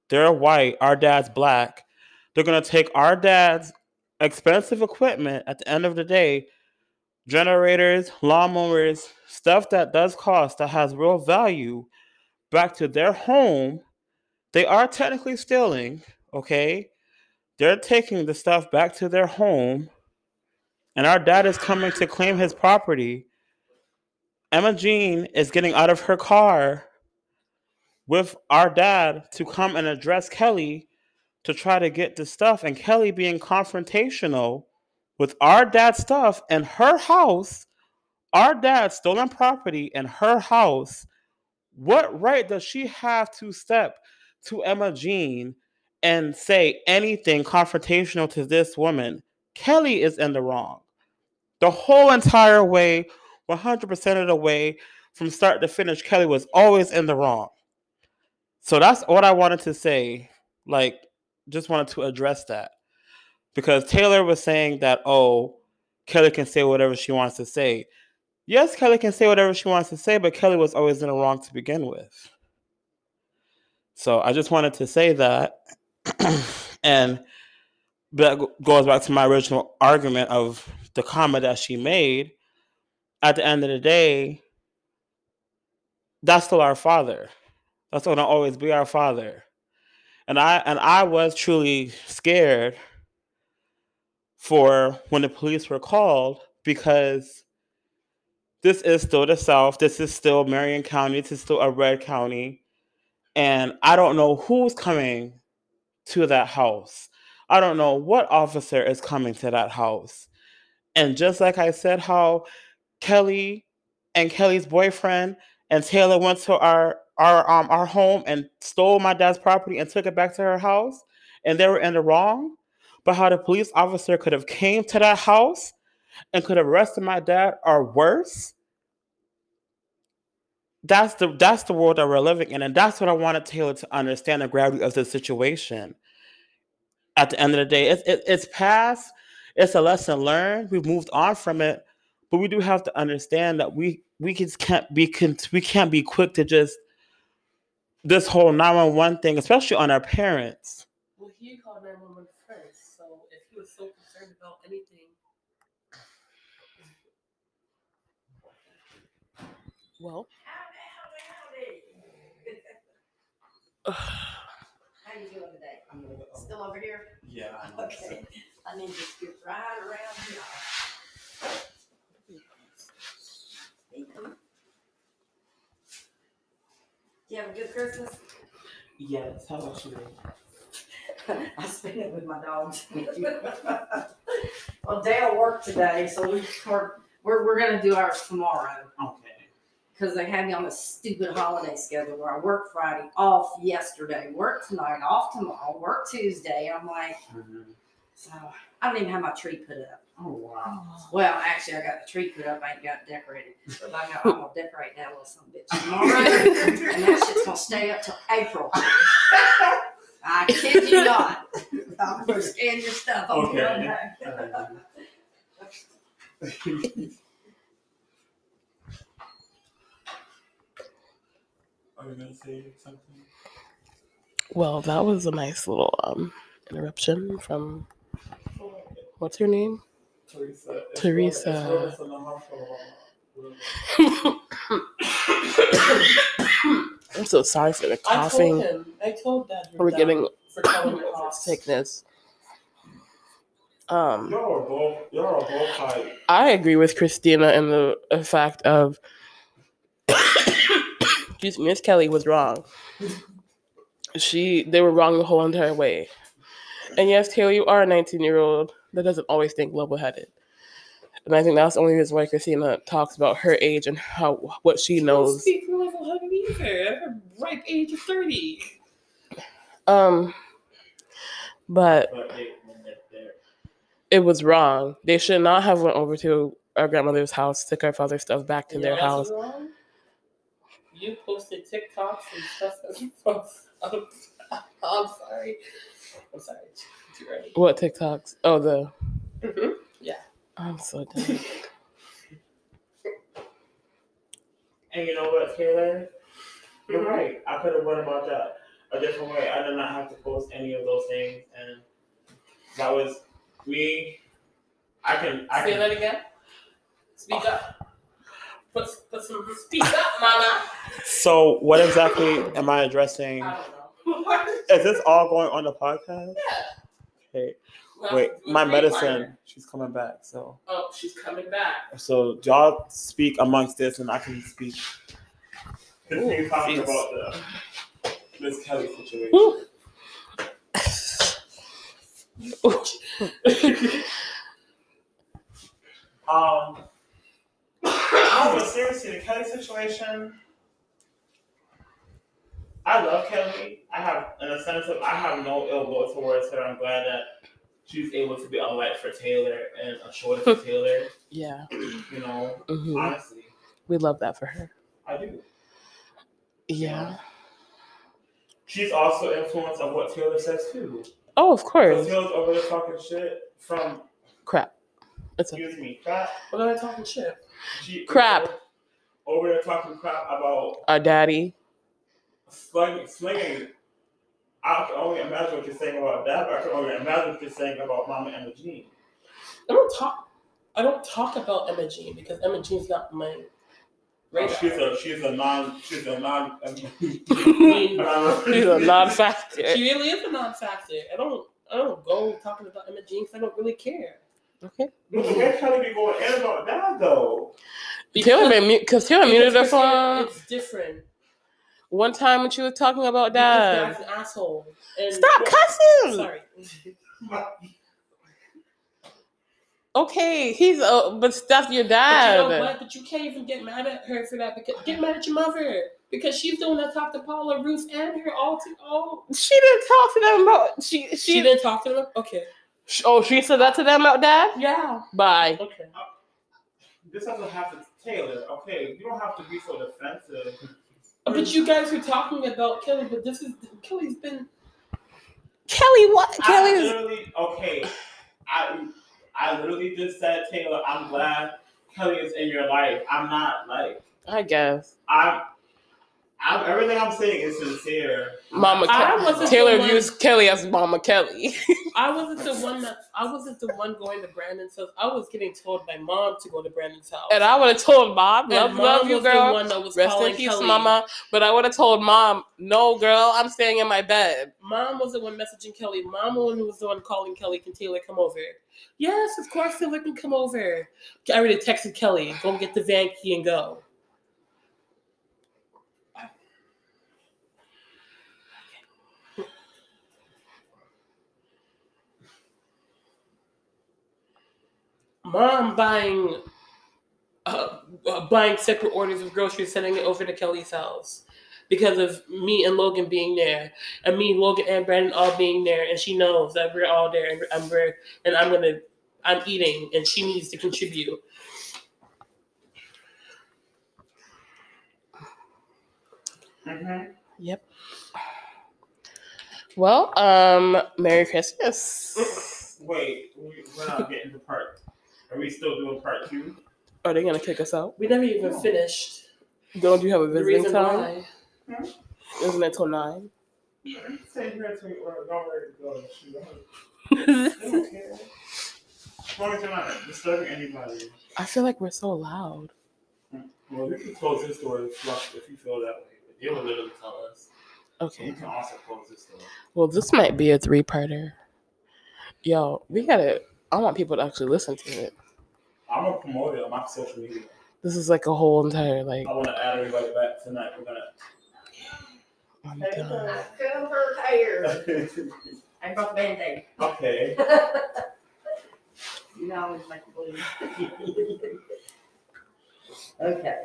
They're white, our dad's black. They're gonna take our dad's expensive equipment at the end of the day, generators, lawnmowers, stuff that does cost, that has real value, back to their home. They are technically stealing, okay? They're taking the stuff back to their home, and our dad is coming to claim his property. Emma Jean is getting out of her car with our dad to come and address Kelly to try to get the stuff, and Kelly being confrontational with our dad's stuff in her house, our dad's stolen property in her house. What right does she have to step to Emma Jean and say anything confrontational to this woman? Kelly is in the wrong. The whole entire way, 100% of the way, from start to finish, Kelly was always in the wrong. So that's what I wanted to say. Like, just wanted to address that. Because Taylor was saying that, oh, Kelly can say whatever she wants to say. Yes, Kelly can say whatever she wants to say, but Kelly was always in the wrong to begin with. So I just wanted to say that. and that goes back to my original argument of the comment that she made. At the end of the day, that's still our father. That's to always be our father. And I and I was truly scared for when the police were called because this is still the South. This is still Marion County. This is still a red county. And I don't know who's coming to that house. I don't know what officer is coming to that house. And just like I said, how Kelly and Kelly's boyfriend and Taylor went to our our um our home and stole my dad's property and took it back to her house and they were in the wrong, but how the police officer could have came to that house and could have arrested my dad or worse. That's the that's the world that we're living in, and that's what I wanted Taylor to understand the gravity of the situation. At the end of the day, it's it, it's past. It's a lesson learned. We've moved on from it, but we do have to understand that we we just can't be con- we can't be quick to just this whole 911 thing, especially on our parents. Well, he called 911 first, so if he was so concerned about anything, Well, How are you doing today? Still over here? Yeah. Okay. I need to get right around here. You have a good Christmas? Yes. How about you? I spent it with my dogs. Well, Dale worked today, so we, we're, we're, we're gonna do ours tomorrow. Okay. Cause they had me on this stupid holiday schedule where I work Friday, off yesterday, work tonight, off tomorrow, work Tuesday. I'm like, mm-hmm. So I don't even have my tree put up. Oh wow. Well, actually, I got the tree put up. I ain't got it decorated. But I know I'm gonna decorate that little some of a bitch tomorrow, and that shit's gonna stay up till April. I kid you not. I'm gonna scan your stuff. I'll be right back. Are you gonna say something? well, that was a nice little um interruption from what's her name? Teresa. Teresa. Rhoda- it's Rhoda in the hospital. I'm so sorry for the I told coughing. him. I told Dad. We're getting for telling me off. sickness. Um, Y'all are both. Y'all are both high. I agree with Christina in the, the fact of, excuse me, Miss Kelly was wrong. She, they were wrong the whole entire way. And yes, Taylor, you are a 19 year old that doesn't always think level headed. And I think that's the only reason why Christina talks about her age and how what she knows. speak for level headed either. At her ripe age of 30. Um, but But they, when they're there. it was wrong. They should not have went over to our grandmother's house, took our father's stuff back to You their house. wrong? You posted TikToks and stuff. I'm, I'm sorry. I'm sorry. Too early. What TikToks? Oh, the. Mhm. I'm so done. And you know what, Taylor? You're right. I could have went about that a different way. I did not have to post any of those things, and that was me. I can. I Say can. that again. Speak up. Put, put some speak up, mama. So, what exactly am I addressing? I don't know. Is this all going on the podcast? Yeah. Okay. Well, Wait, my medicine. partner. She's coming back. So, Oh, she's coming back. so y'all speak amongst this, and I can speak. Continue talking jeez. about the Miss Kelly situation. Woo. Um, no, but seriously, the Kelly situation. I love Kelly. I have, in a sense of, I have no ill will towards her. I'm glad that she's able to be a light for Taylor and a shoulder for Taylor. Yeah. You know, hmm honestly, We love that for her. I do. Yeah. She's also influenced of what Taylor says too. Oh, of So course. Taylor's over there talking shit from, Crap. It's okay. excuse me, crap. What am I talking shit? She, Crap. Over there talking crap about Our daddy. Slinging, slinging. I can only imagine what you're saying about that, but I can only imagine what you're saying about Mama Emma Jean. I don't talk. I don't talk about Emma Jean because Emma Jean's not my oh, radar. She's a she's a non she's a non. She's a non-factor. She really is a non-factor. I don't. I don't go talking about Emma Jean because I don't really care. Okay. But the way Kelly be going in about that though. Taylor been mute because Taylor muted her Because phone It's different. One time when she was talking about Because dad. An asshole. And Stop cussing. Sorry. Okay, he's uh, but that's your But dad. you know what? But you can't even get mad at her for that because get mad at your mother because she's the one that talked to Paula, Ruth, and her all to all. She didn't talk to them about she she, She didn't talk to them. Okay. oh she said that to them about dad. Yeah. Bye. Okay. This doesn't have to Taylor. Okay, you don't have to be so defensive. Uh, but you guys were talking about Kelly, but this is Kelly's been. Kelly, what? I Kelly is literally okay. I I literally just said Taylor. I'm glad Kelly is in your life. I'm not like I guess I'm. I'm everything I'm saying is sincere. Mama I Ke- wasn't Taylor the one- views Kelly as Mama Kelly. I wasn't the one that I wasn't the one going to Brandon's house. I was getting told by mom to go to Brandon's house. and I would have told mom, And love, mom love you, was the girl. one that was Rest calling in peace, Kelly. Mama. But I would have told mom, no, girl, I'm staying in my bed. Mom was the one messaging Kelly. Mom was the one calling Kelly. Can Taylor come over? Yes, of course Taylor can come over. I already texted Kelly. Go get the van key and go. Mom buying uh, uh, buying separate orders of groceries, sending it over to Kelly's house because of me and Logan being there, and me, Logan, and Brandon all being there, and she knows that we're all there, and I'm very, and I'm gonna, I'm eating, and she needs to contribute. Mm-hmm. Yep. Well, um, Merry Christmas. Wait, we, we're not getting to part. Are we still doing part two? Are they gonna kick us out? We never even finished. Don't you have a The visiting reason time? why. Hmm? Isn't it till nine? Stay here until you or don't worry, go. Shoot, I don't care. As long as you're not disturbing anybody. I feel like we're so loud. Hmm. Well, we can close this door if you- if you feel that way. But they will literally tell us. Okay. We Okay. can also close this door. Well, this might be a three-parter. Yo, we gotta. I want people to actually listen to it. I'm gonna promote it on my social media. This is like a whole entire like. I want to add everybody back tonight. We're gonna. Oh I'm God. I feel her hair. I brought Band-Aid. okay. You know, I always make blue. Okay.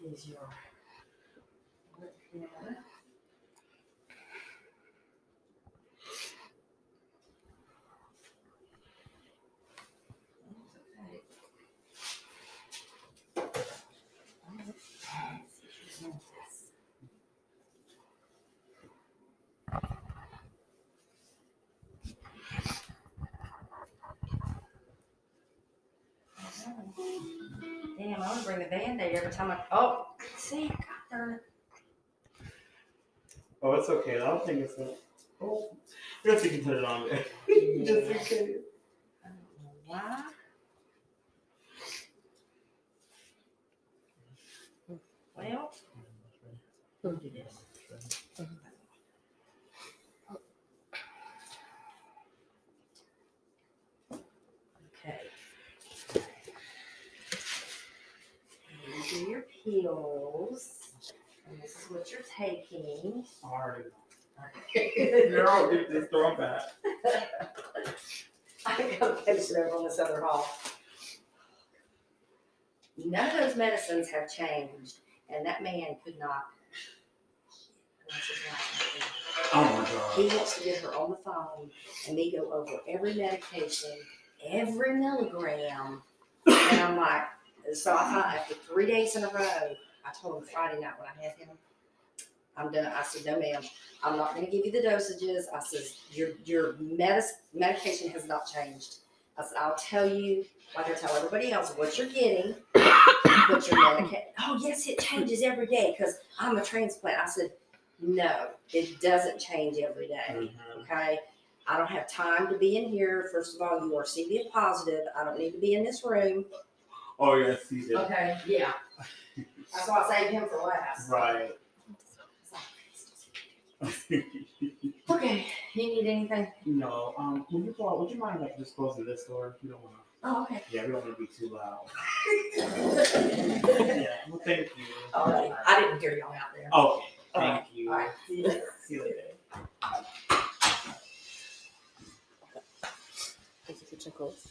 Here's your. Damn, I want to bring the Band-Aid every time I, oh, see, God darn it. Oh, it's okay. I don't think it's. A, oh, I guess you can put it on there. Just in case. I don't know why. Well, we'll do this. Okay. These pills. And this is what you're taking. Sorry. Girl, get this thrown back. I got patient over on this other hall. None of those medicines have changed, and that man could not. What's his last name? Oh my god. He wants to get her on the phone and me go over every medication, every milligram. And I'm like, so I thought after three days in a row, I told him Friday night when I had him, I'm done. I said, no ma'am, I'm not gonna give you the dosages. I says, your, your medis, medication has not changed. I said, I'll tell you, like I tell everybody else, what you're getting, but your medication, oh yes, it changes every day because I'm a transplant. I said, no, it doesn't change every day. Mhm. Okay. I don't have time to be in here. First of all, you are CV positive. I don't need to be in this room. Oh yes, he did. Okay. Yeah. That's why I saved him for last. Right. Okay. You need anything? no. Um. When you go out, would you mind like just closing this door? You don't want to. Oh, okay. Yeah, we don't want to be too loud. yeah. Well, thank you. All right. I didn't hear y'all out there. Okay. All Thank right. you. All right. See you later. See you later. Thank you, kitchen. Uncles.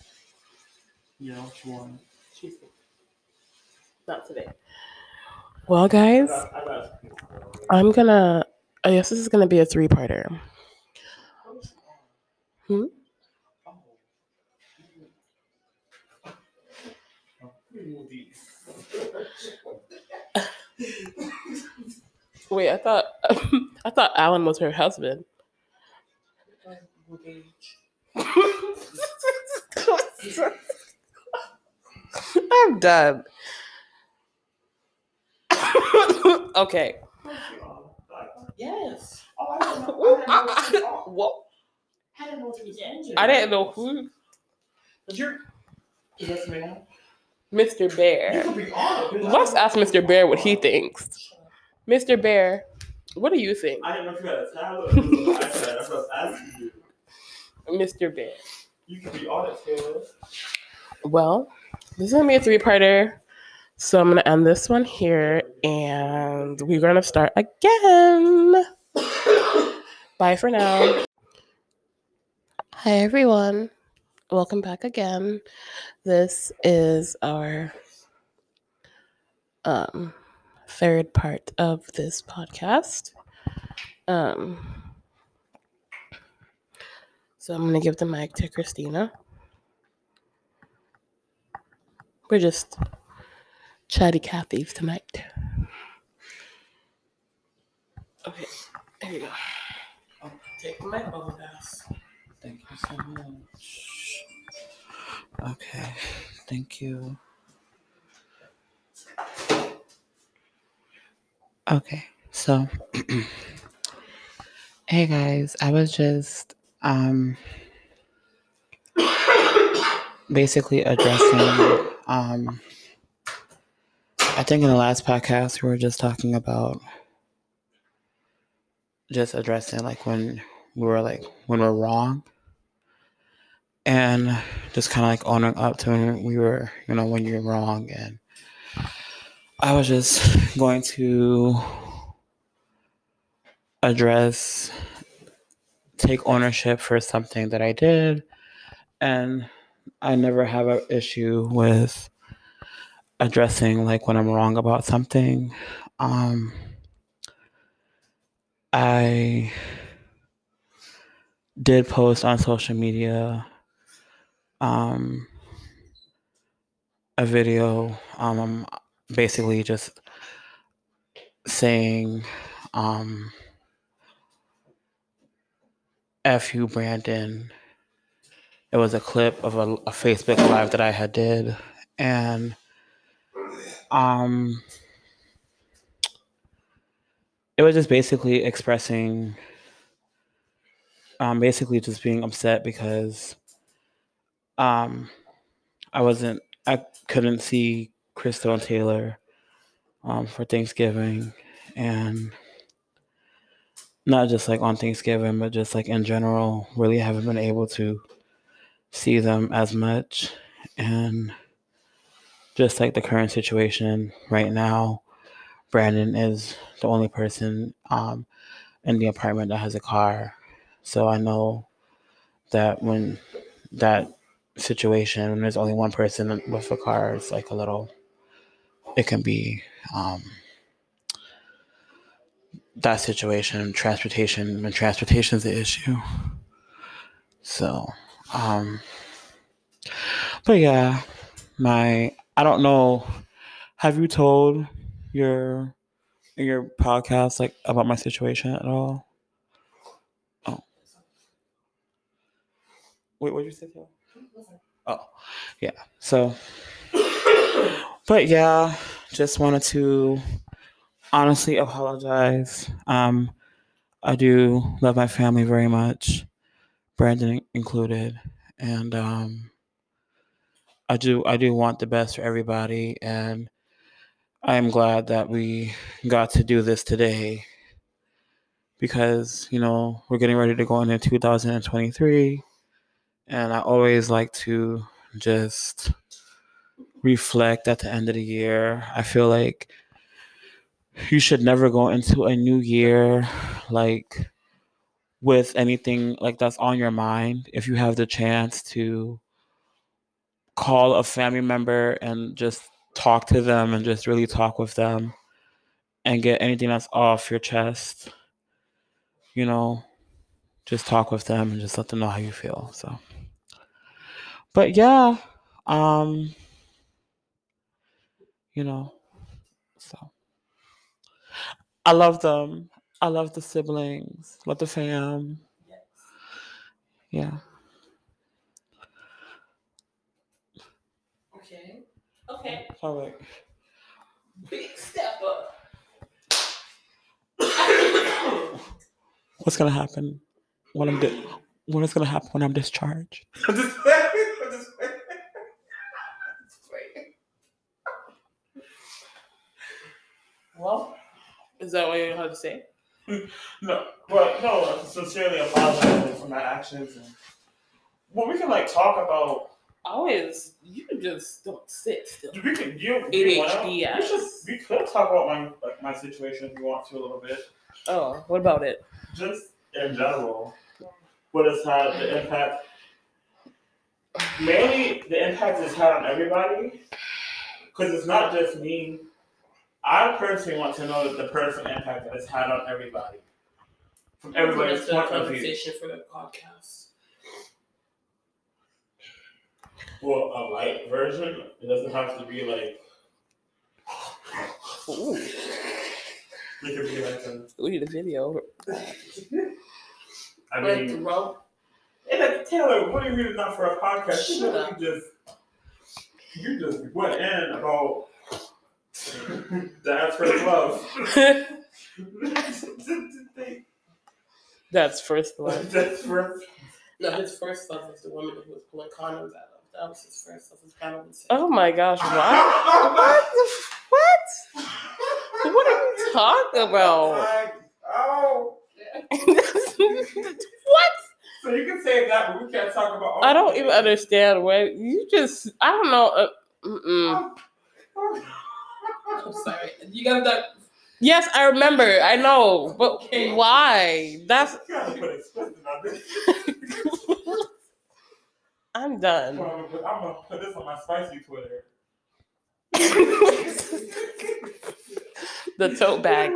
Yeah, what you want? Cheesecake. Not today. Well, guys, I'm gonna. I guess this is gonna be a three-parter. Hmm? Wait, I thought I thought Alan was her husband. I'm done. okay. Yes. Oh, ah, ah. What? I didn't know it was engine. I didn't know who You're. Yes, ma'am. Mr. Bear. Let's ask Mr. Bear what he thinks. Mr. Bear, what do you think? I didn't know if you had a tablet. or an iPad. That's what I was asking you. Mr. Bear. You can be on it, Taylor. Well, this is gonna be a three-parter. So I'm gonna end this one here and we're gonna start again. Bye for now. Hi everyone. Welcome back again. This is our um third part of this podcast. Um so I'm gonna give the mic to Christina. We're just chatty Cathy's tonight. Okay, there you go. Take my bubble bath. Thank you so much. Okay, thank you. Okay, so hey guys, I was just um basically addressing um I think in the last podcast we were just talking about just addressing like when we were like when we're wrong and just kind of like owning up to when we were you know when you're wrong. And i was just going to address take ownership for something that i did and i never have an issue with addressing like when i'm wrong about something um i did post on social media um a video um basically just saying um F you Brandon. It was a clip of a, a Facebook live that I had did and um it was just basically expressing um basically just being upset because um I wasn't I couldn't see Crystal and Taylor um for Thanksgiving and not just like on Thanksgiving but just like in general really haven't been able to see them as much and just like the current situation right now Brandon is the only person um in the apartment that has a car so I know that when that situation, when there's only one person with a car, it's like a little, it can be um, that situation, transportation, transportation is the issue. So, um, but yeah, my, I don't know, have you told your, your podcast like about my situation at all? Oh, wait, what did you say? Oh, yeah. So, but yeah, just wanted to honestly apologize. Um, I do love my family very much, Brandon included, and um, I do I do want the best for everybody, and I am glad that we got to do this today because you know we're getting ready to go into 2023 and I always like to just reflect at the end of the year. I feel like you should never go into a new year like with anything like that's on your mind. If you have the chance to call a family member and just talk to them and just really talk with them and get anything that's off your chest. You know, just talk with them and just let them know how you feel. So, but yeah, um, you know, so I love them. I love the siblings. Love the fam. Yeah. Okay. Okay. All right. Big step up. What's gonna happen when I'm di- what is gonna happen when I'm discharged? I'm just waiting. Well, is that what you have to say? No, but no, I'm sincerely apologizing for my actions. And, well, we can like talk about. Always, you can just don't sit still. We can you. ADHD We, should, we could talk about my like my situation if you want to a little bit, Oh, what about it? just in general. What has had the impact. Mainly, the impact it's had on everybody, because it's not just me. I personally want to know that the personal impact that it's had on everybody, from everybody's That's a point of view. for the podcast. Well, a light version. It doesn't have to be like. Ooh, It could be like a. we need a video. I Like, mean, bro, and like, Taylor, what do you mean it's not for a podcast? You, Shut know, up. you just you just went in about dad's first love. That's first one. That's first. No, his first love was the woman who was pulling condoms out of. That was his first love. His kind of insane. Oh my gosh, what? what? What? What are you talking about? Oh, what? so you can say that, but we can't talk about. I don't even understand what you just. I don't know. Uh, mm-mm. I'm sorry. You got that. Yes, I remember. I know, but Okay. why? That's. You gotta put explicit on this. I'm I'm done. gonna I'm gonna put this on my spicy Twitter. the tote bag,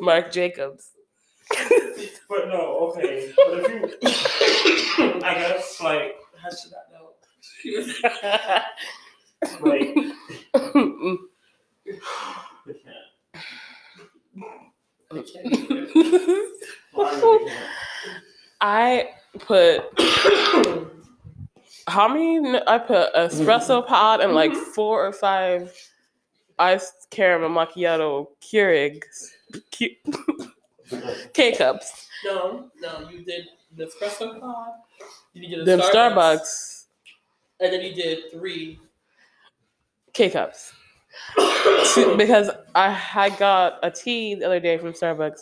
Marc Jacobs. But no, okay. But if you, I guess, like, How should I know? Like. I can't even. Well, I really can't. I put how many? I put espresso pod and like four or five iced caramel macchiato Keurigs, K cups. No, no, you did the espresso pod. You did Them Starbucks and then you did three. K cups. Two- because I I got a tea the other day from Starbucks,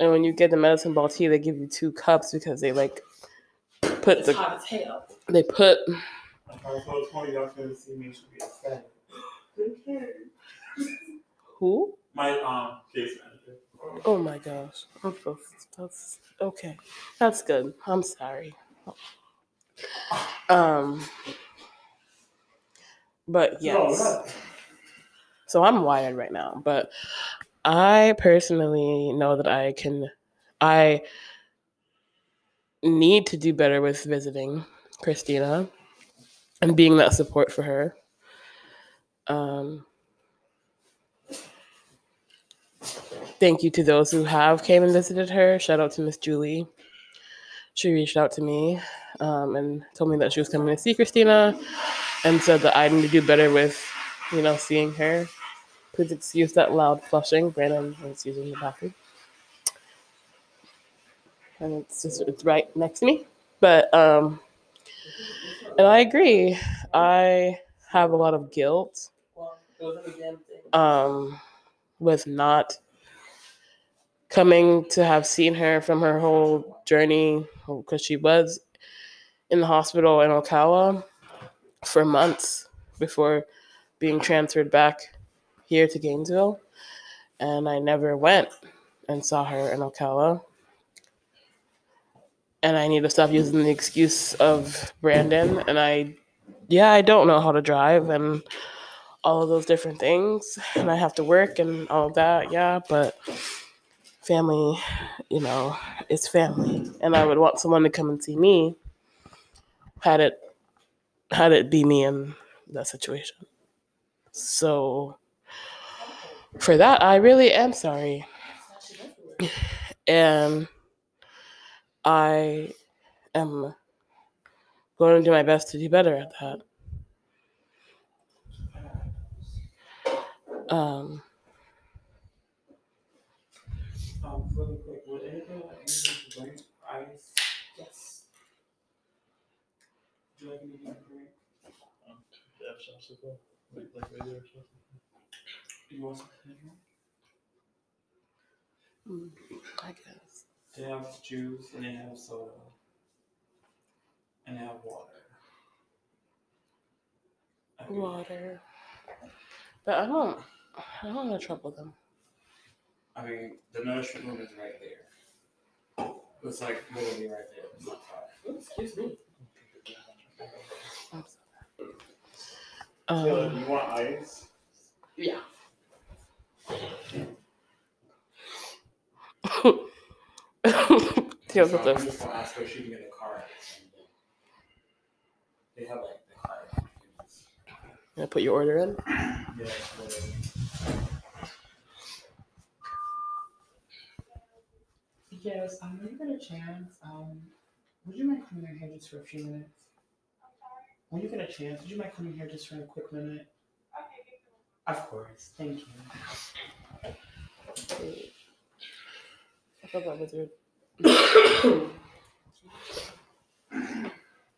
and when you get the medicine ball tea, they give you two cups because they like put It's the hot as hell. they put If I was told y'all couldn't see me, should be ecstatic. who? My um case manager. Oh my gosh. I'm that's okay. That's good. I'm sorry. Um but yes. No, So I'm wired right now, but I personally know that I can I need to do better with visiting Christina and being that support for her. Um thank you to those who have came and visited her. Shout out to Miss Julie. She reached out to me um, and told me that she was coming to see Christina and said that I need to do better with, you know, seeing her. Please excuse that loud flushing. Brandon is using the bathroom. And it's just it's right next to me. But um and I agree. I have a lot of guilt um, with not coming to have seen her from her whole journey because she was in the hospital in Ocala for months before being transferred back here to Gainesville. And I never went and saw her in Ocala. And I need to stop using the excuse of Brandon. And I yeah, I don't know how to drive and all of those different things, and I have to work and all of that. Yeah, but family, you know, is family, and I would want someone to come and see me. Had it, had it be me in that situation. So, for that, I really am sorry, and I am going to do my best to do better at that. Um, Um, really quick, would anybody like anything to drink? Ice? yes. Would you like anything to drink? They have popsicle, like, like regular popsicle. Do you want some to? Mm, I guess. They have juice and they have soda. And they have water. Okay. Water. But I don't, I don't want to trouble them. I mean, the nursery room is right there. It's like literally right there. It's not far. Excuse me. I'm sorry. Taylor, Um, you want ice? Yeah. Tails with I'm this. just gonna ask her if can get. They have like the card. Gonna put your order in. Yeah, literally. Yes, um, when you get a chance, um, would you mind coming in here just for a few minutes? When you get a chance, would you mind coming here just for a quick minute? Of course, thank you. I thought that was weird.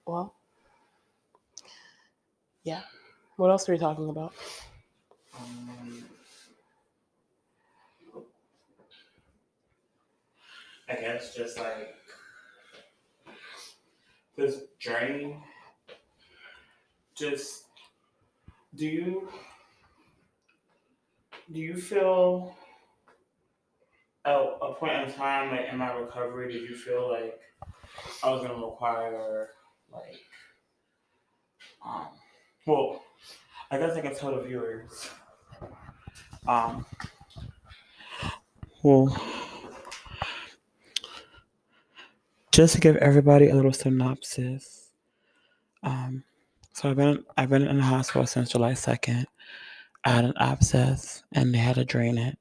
well, yeah. What else are we talking about? Um, I guess just like this journey. Just do you do you feel at a point in time, like in my recovery, did you feel like I was gonna require like um well I guess I can tell the viewers. Um, well, just to give everybody a little synopsis. Um, so I've been I've been in the hospital since July second. I had an abscess and they had to drain it.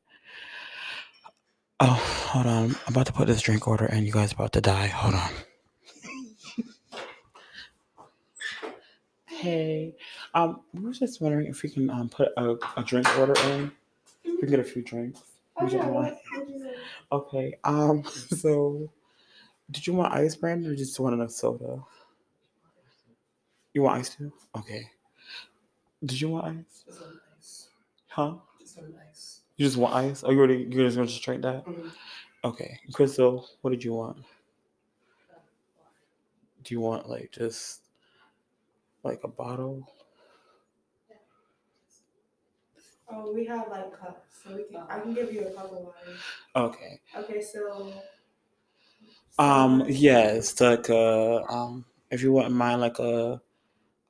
Oh, hold on! I'm about to put this drink order in. You guys about to die. Hold on. Hey, um, we were just wondering if we can um put a, a drink order in. We can get a few drinks. We just want- Okay. Um. So, did you want ice, Brandon, or just want a soda? You want ice too? Okay. Did you want ice? This one nice. Huh? Nice. You just want ice? Are you already? You're just gonna just drink that? Mhm. Okay. Crystal, what did you want? Do you want like just like a bottle? Oh, we have like cups, so we can. I can give you a cup of water. Okay. Okay, so. Um. Yes. Like uh. Um. If you wouldn't mind, like a,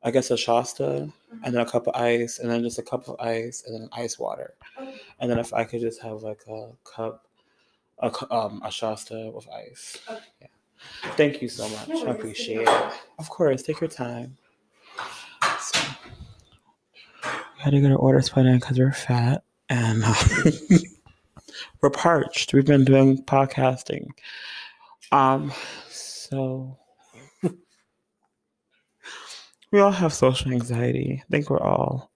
I guess a Shasta, and then a cup of ice, and then just a cup of ice, and then ice water, Okay. and then if I could just have like a cup, a um a Shasta with ice. Okay. Yeah. Thank you so much. No I appreciate it. Of course. Take your time. So, we had to get our orders put in because we're fat and uh, we're parched. We've been doing podcasting. Um, so we all have social anxiety. I think we're all.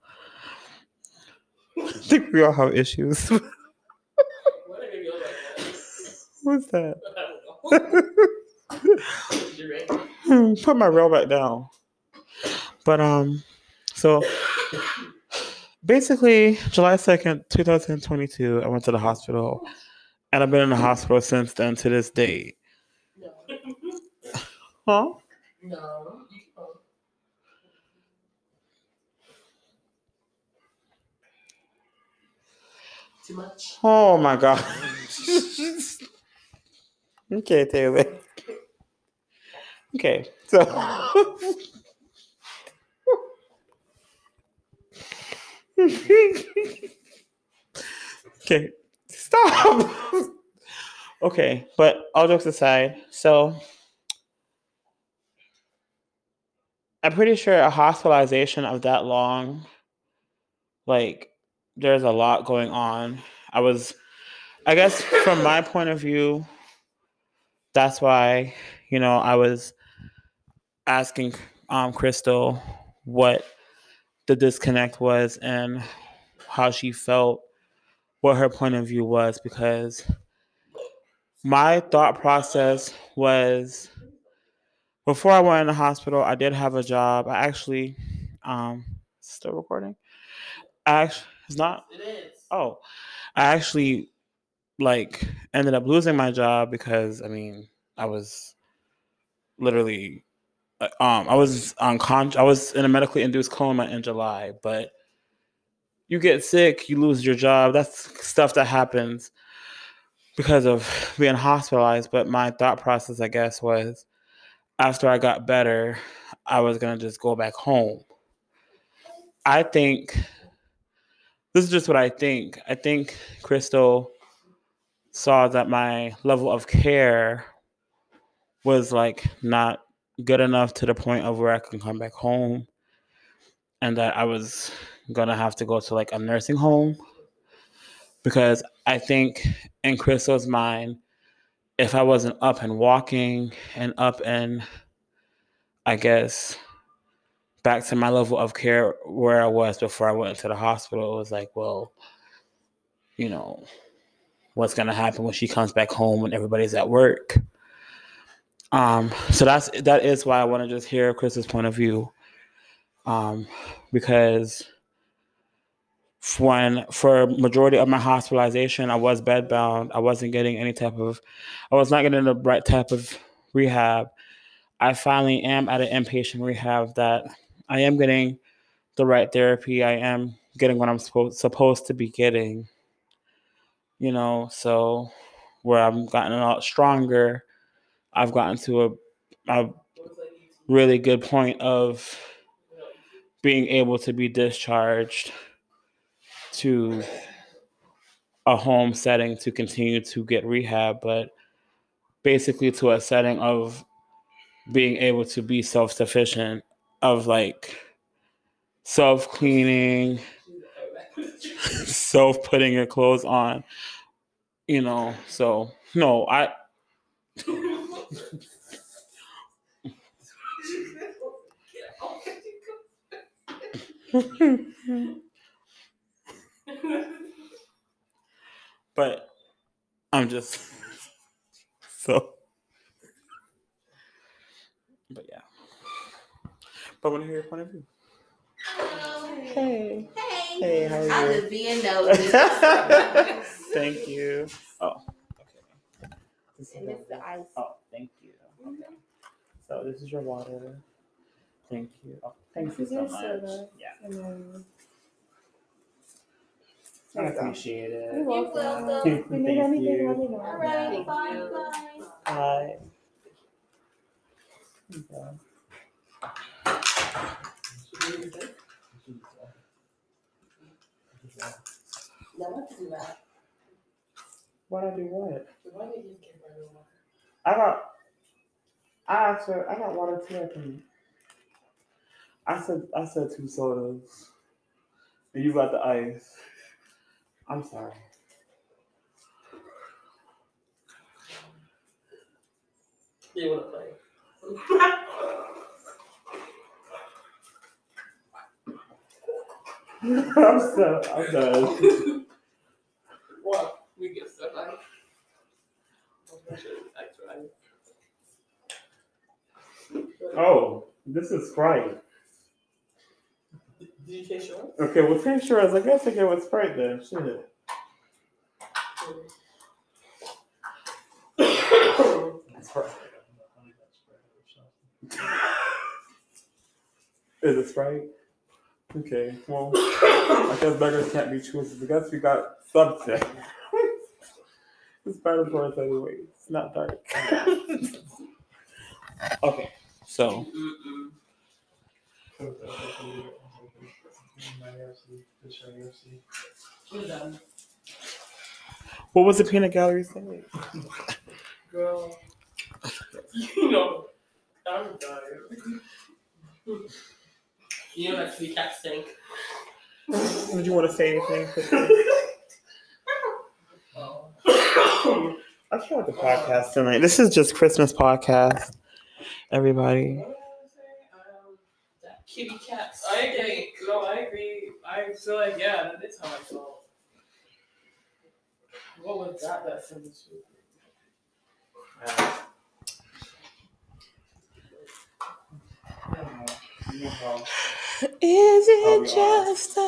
I think we all have issues. Why did it go like that? What's that? I don't know. You're right. Put my rail back down. But um, so basically, July second, two thousand twenty-two, I went to the hospital, and I've been in the hospital since then to this day. No. Huh? No. Too much? Oh my god. okay, Taylor. Okay, so okay, stop. okay, but all jokes aside, so I'm pretty sure a hospitalization of that long, like, there's a lot going on. I was, I guess, from my point of view, that's why, you know, I was asking um, Crystal what the disconnect was and how she felt, what her point of view was, because my thought process was before I went in the hospital, I did have a job. I actually, um, still recording. I actually, it's not. It is. Oh, I actually like ended up losing my job because I mean I was literally uh, um I was on I was in a medically induced coma in July, but you get sick, you lose your job. That's stuff that happens because of being hospitalized. But my thought process, I guess, was after I got better, I was gonna just go back home. I think this is just what I think. I think Crystal saw that my level of care was like not good enough to the point of where I can come back home and that I was gonna have to go to like a nursing home because I think in Crystal's mind, if I wasn't up and walking and up and I guess back to my level of care where I was before I went to the hospital, it was like, well, you know, what's gonna happen when she comes back home and everybody's at work. Um, so that's that is why I want to just hear Chris's point of view. Um, because when for majority of my hospitalization, I was bedbound. I wasn't getting any type of, I was not getting the right type of rehab. I finally am at an inpatient rehab that I am getting the right therapy. I am getting what I'm supposed supposed to be getting. You know, so where I've gotten a lot stronger, I've gotten to a, a really good point of being able to be discharged to a home setting to continue to get rehab, but basically to a setting of being able to be self sufficient, of like self cleaning, self putting your clothes on, you know. So, no, I. but I'm just so. But yeah. But I want to hear your point of view. Um, hey. Hey. Hey, how are you? I'm you? just being nosy. Thank you. Oh, okay. This is And the ice. Oh, thank you. Okay. So this is your water. Thank you. Oh, thank you so much. soda. Yeah, And. I There you go. appreciate it. You're welcome. welcome. If you need Thank anything, you. let me know. All right, Thank bye, you. bye. Hi. Okay. No one can do that. What I do what? Why did you her the water? I got. I asked her. I got water too. I think. I said. I said two sodas. And you got the ice. I'm sorry. You want to play? I'm so. I'm done. Well, we get stuff like. Oh, this is Sprite. Did you taste yours? Okay, well, taste yours. I guess I get with Sprite then. Shit. Is it Sprite? Okay, well, I guess beggars can't be choosers. I guess we got something. it's better for us anyway. It's not dark. okay, so. What was the peanut gallery saying? Girl. You know, I'm dying. You know that kitty cat stink. Did you want to say anything? I can't with the podcast tonight. This is just Christmas podcast. Everybody. I saying? That kitty cat. I agree. No, I agree. I feel like yeah, that is how I felt. What was that? That sentence. Is it we just a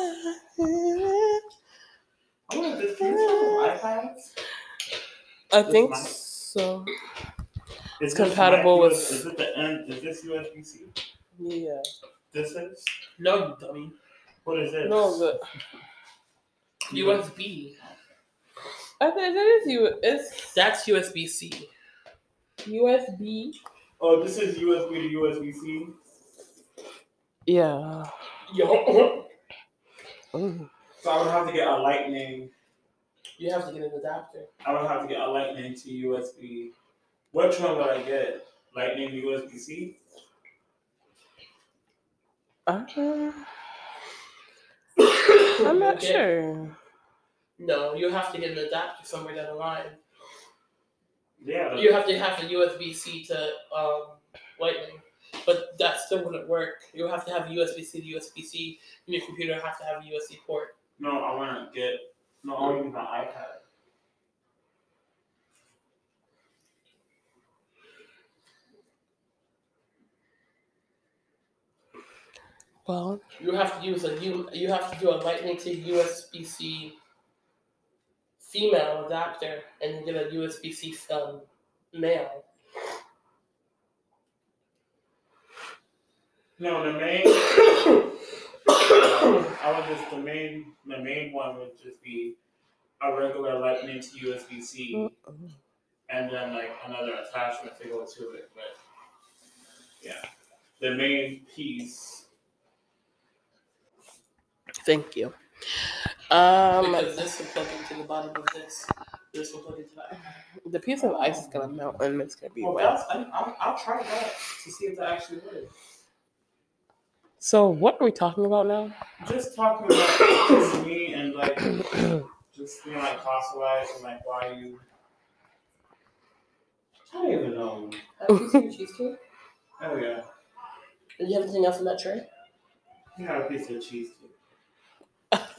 I want this can you turn iPads? I think mic? so. Is It's compatible mic with- Is it the end? Is this USB C? Yeah. This is. No, you dummy. What is this? No, but USB. I think that is you. It's That's USB C. USB. Oh, this is USB to USB C. Yeah. Yo. Ooh. So I would have to get a Lightning. You have to get an adapter. I would have to get a Lightning to USB. Which one would I get? Lightning to USB C? Uh, I'm not Okay. sure. No, you have to get an adapter somewhere down the line. Yeah. You have to have a USB C to um, Lightning, but that still wouldn't work. You would have to have USB C to USB C, and your computer have to have a USB port. No, I want to get. No, I want to use my iPad. Well, You have to use a You you have to do a Lightning to USB C female adapter, and you get a USB C um, male. No, the main. I would just the main the main one would just be a regular Lightning to USB C, and then like another attachment to go to it. But yeah, the main piece. thank you. Um, because this will plug into the bottom of this. This will plug into that. the piece of ice is gonna melt and it's gonna be Well, wet. I, I'll, I'll try that to see if that actually works. So, what are we talking about now? Just talking about just me and like just being like fossilized and like why you. I don't even know. Have you seen your cheesecake? Oh yeah, Do you have anything else in that tray? you got a piece of cheesecake.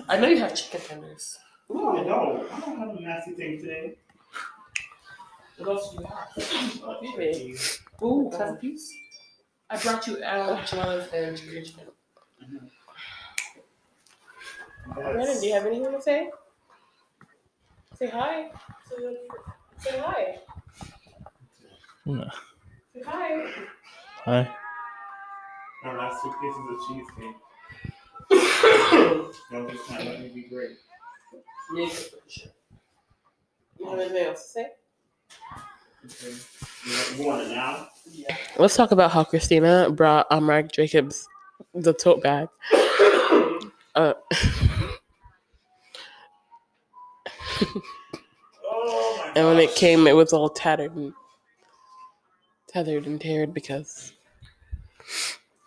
I know you have chicken tenders. No, I don't. I don't have a nasty thing today. What else do you have? Uh, Maybe. turkey. Ooh, can I have a piece? I brought you out enchiladas and green chicken. Brandon, do you have anything to say? Say hi. Say, say hi. No. Say hi. Hi. My last two pieces of cheesecake. Don't just not let me be great. Need to the shit. You have anything else to say? Okay. You want it now? Yeah. Let's talk about how Christina brought um, Marc Jacobs the tote bag. Uh, Oh and when it came, it was all tattered and tethered and teared because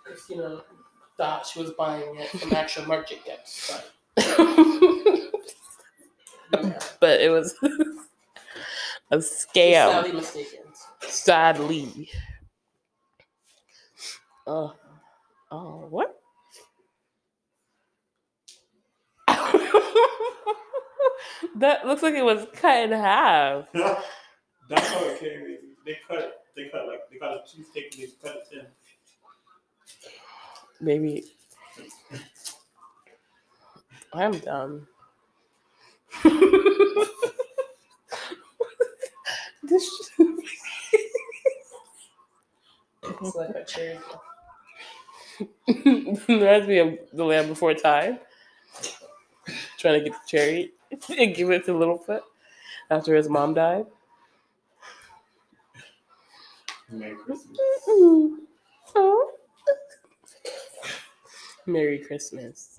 Christina thought she was buying it from actual Marc Jacobs, but yeah. but it was a scam. Sadly mistaken. Sadly. Oh, oh, what? that looks like it was cut in half. That's how it came. They cut. They cut like they cut a cheesecake. and They cut it thin. Maybe. I'm dumb. this It's like a cherry. Reminds me of the Land Before Time. Trying to get the cherry and give it to Littlefoot after his mom died. Merry Christmas. Oh. Merry Christmas.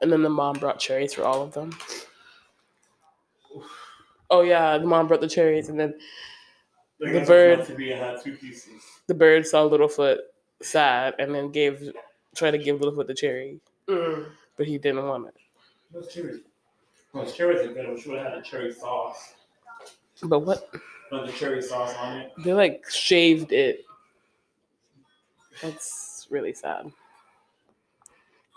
And then the mom brought cherries for all of them. Oh yeah, the mom brought the cherries, and then The bird- To be, it had two pieces. the bird saw Littlefoot sad, and then gave tried to give Littlefoot the cherry, Mm. but he didn't want it. Those cherries. Those cherries are good. We should have had a cherry sauce. But what Put the cherry sauce on it. they like shaved it. That's really sad.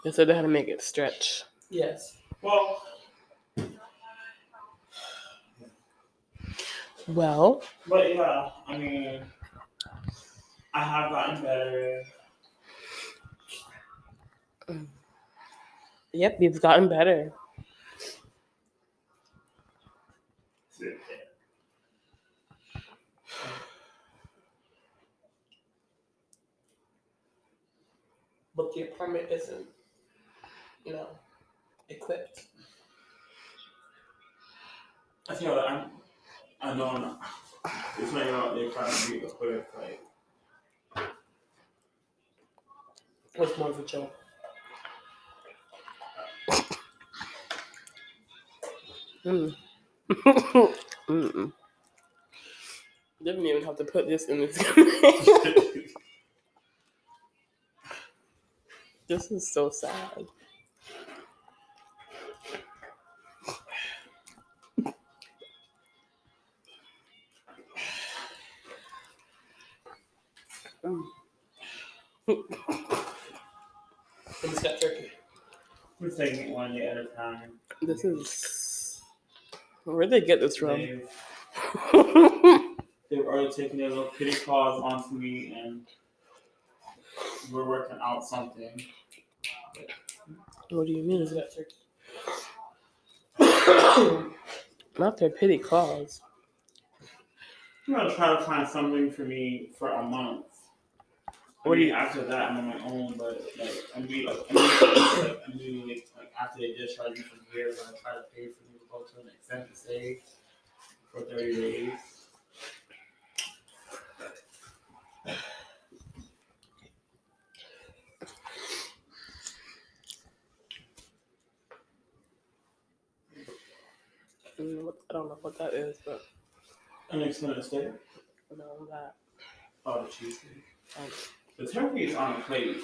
They said they had to make it stretch. Yes. Well, Well, but yeah, I mean, I have gotten better. yep, you've gotten better. But the apartment isn't, you know, equipped. I feel like I'm. I know I'm not. It's not about they're trying to be equipped. Like, What's more of a joke? Mm. Mm-mm. Didn't even have to put this in this. this is so sad. And it's got turkey. we're taking it one day at a time. This is where'd they get this from? They've, they've already taken their little kitty claws onto me, and we're working out something. what do you mean? It's got turkey. Not their pity claws. I'm gonna try to find something for me for a month. I What do mean, you- after that, I'm on my own, but like, I'm be like, I'm be, like, I'm doing like, like after they discharge me from here, I'm gonna try to pay for me to go to an extended stay for 30 days. I don't know what that is, but An extended stay? I know that. Oh, the cheesecake. The turkey is on a plate.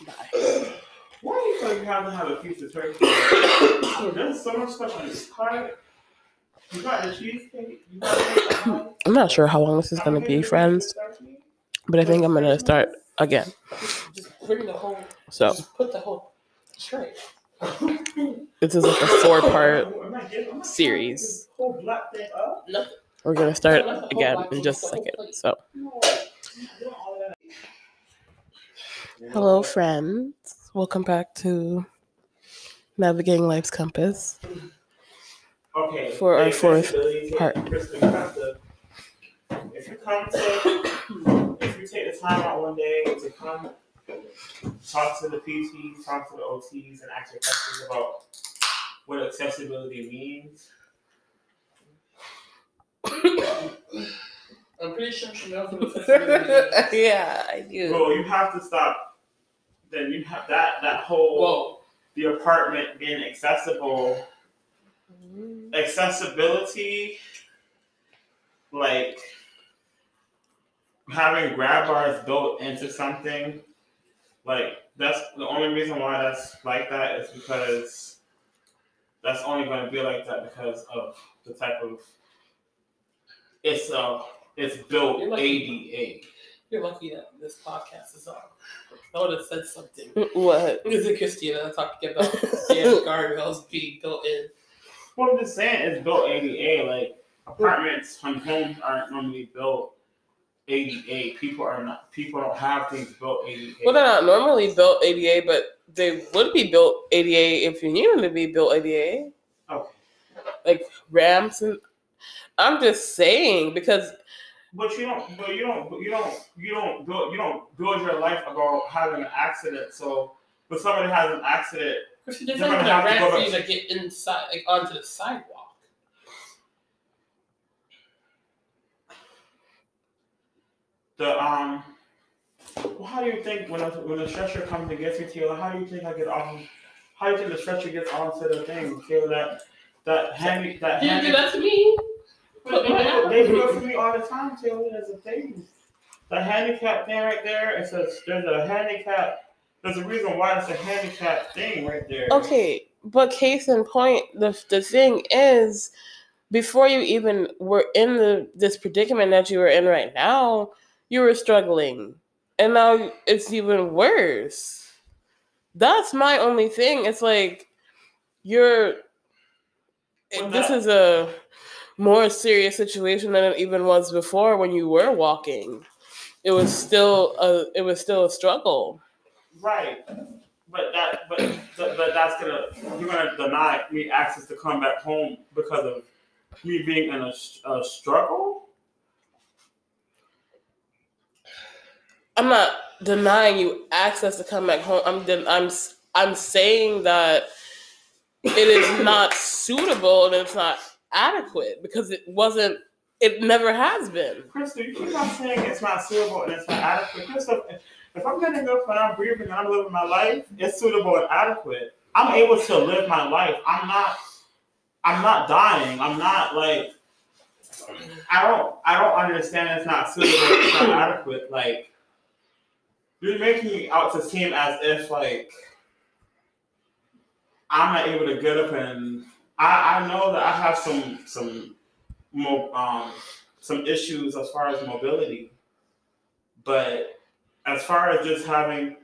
Why do you feel you have to have a piece of turkey? there's so much stuff on this card. You got the cheesecake. You got the I'm not sure how long this is gonna be, friends, but I think I'm gonna start again. Just bring the whole. So Just put the whole tray. this is like a four part Am I getting- am I series. this Whole black thing up? Nothing. We're gonna start again in just a second. So No. I'm doing all of that. Hello friends. Welcome back to Navigating Life's Compass. Okay. For our fourth part. Kristen, you have to- If you come to, if you take the time out one day to come talk to the PT, talk to the OTs, and ask your questions about what accessibility means. I'm pretty sure she knows what accessibility is. yeah, I do. Bro, you have to stop. Then you have that that whole Whoa. the apartment being accessible. Accessibility, like having grab bars built into something, like that's the only reason why that's like that is because that's only going to be like that because of the type of it's uh it's built You're. ADA. You're lucky that this podcast is on. I would have said something. Mm, what? This is Christina talking about damn guardrails being built in. Well, I'm just saying it's built ADA. Like apartments and homes aren't normally built ADA. People are not. People don't have things built ADA. Well, they're not normally built ADA, but they would be built ADA if you need them to be built ADA. Okay. Like ramps and. I'm just saying because But you don't. But you don't. But you don't. You don't build. You don't build your life about having an accident. So, when somebody has an accident, Because there's not even a ramp for you to get inside, like onto the sidewalk. the um, Well, how do you think when a, when a stretcher comes and gets me, Taylor? How do you think I get off? How do you think the stretcher gets onto the thing, Taylor? That that handy that You handy. do that to me. But they, do- they do it for me all the time, Taylor. There's a thing. The handicap thing right there. It says there's a handicap. There's a reason why it's a handicap thing right there. Okay, but case in point, the the thing is, before you even were in the this predicament that you were in right now, you were struggling, and now it's even worse. That's my only thing. It's like you're. Well, this that- is a more serious situation than it even was before when you were walking. It was still a. It was still a struggle. Right. But that, but, but that's gonna you're gonna deny me access to come back home because of me being in a struggle. I'm not denying you access to come back home. I'm den- I'm I'm saying that it is not suitable and it's not adequate because it wasn't. It never has been. Crystal, you keep on saying it's not suitable and it's not adequate. If- if I'm getting up and I'm breathing and I'm living my life, it's suitable and adequate. I'm able to live my life. I'm not. I'm not dying. I'm not like. I don't. I don't understand. It's not suitable. It's not adequate. Like. You're making it out to seem as if like. I'm not able to get up and I, I know that I have some some um some issues as far as mobility. But as far as just having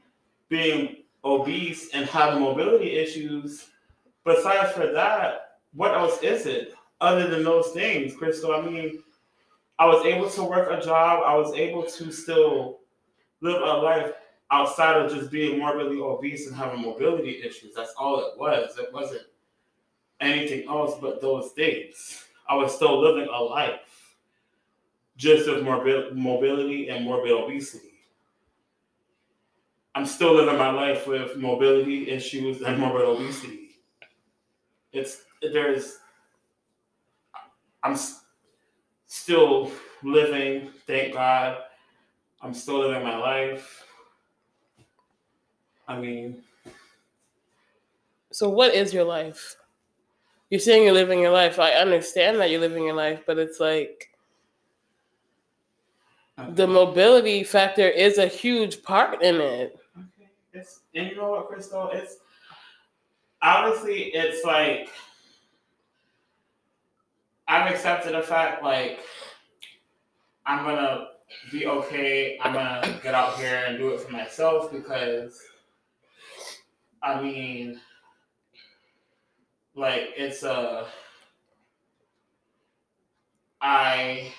being obese and having mobility issues, besides for that, what else is it other than those things, Crystal? I mean, I was able to work a job. I was able to still live a life outside of just being morbidly obese and having mobility issues. That's all it was. It wasn't anything else but those things. I was still living a life just with morbid mobility and morbid obesity. I'm still living my life with mobility issues and morbid obesity. It's there's I'm still living, thank God. I'm still living my life. I mean, So what is your life? You're saying you're living your life. I understand that you're living your life, but it's like the mobility factor is a huge part in it. Okay. It's and you know what, Crystal? It's honestly, it's like I've accepted the fact like I'm gonna be okay. I'm gonna get out here and do it for myself because I mean like it's a I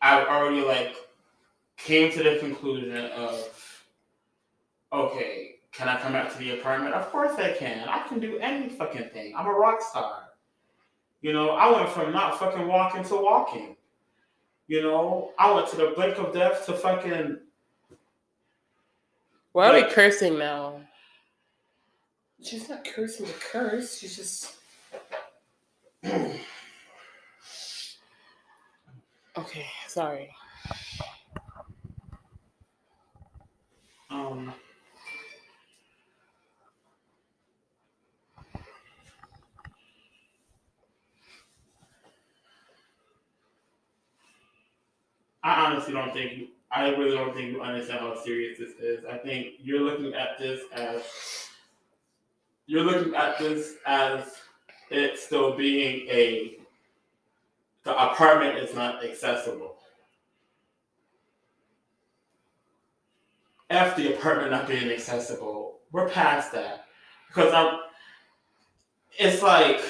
I've already like came to the conclusion of okay, can I come back to the apartment? Of course I can. I can do any fucking thing. I'm a rock star. You know, I went from not fucking walking to walking. You know, I went to the blink of death to fucking Why are we cursing now? She's not cursing the curse. She's just Okay, sorry. um I honestly don't think I really don't think you understand how serious this is. I think you're looking at this as you're looking at this as it still being a the apartment is not accessible. F the apartment not being accessible, we're past that. Because I'm it's like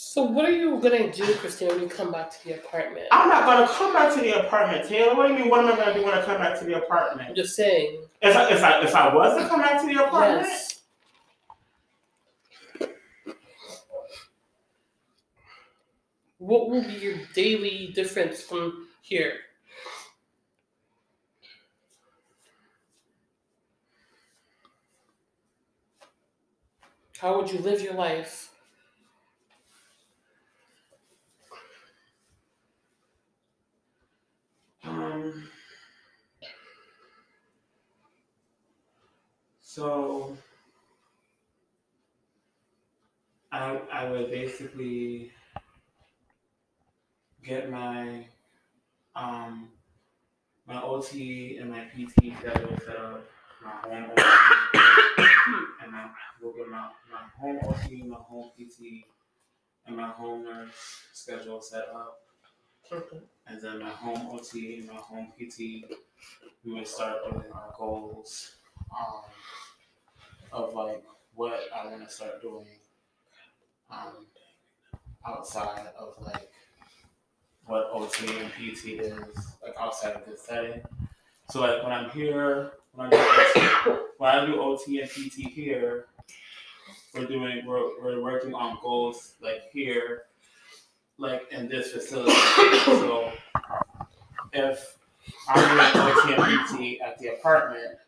So what are you gonna do, Christine, when you come back to the apartment? I'm not gonna come back to the apartment, Taylor. What do you mean? What am I gonna do when I come back to the apartment? I'm just saying. If I if I if I was to come back to the apartment, Yes. What will be your daily difference from here? How would you live your life? Um, so I, I would basically get my um, my OT and my PT schedule set up, my home OT and my we'll get my, my home OT, my home PT, and my home nurse schedule set up. And then my home OT and my home PT, we would start doing our goals um, of like what I want to start doing um, outside of like what OT and PT is, like outside of this setting. So like when I'm here, when I do, when I do OT and PT here, we're doing we're, we're working on goals like here, like in this facility. so if I'm doing OT and PT at the apartment,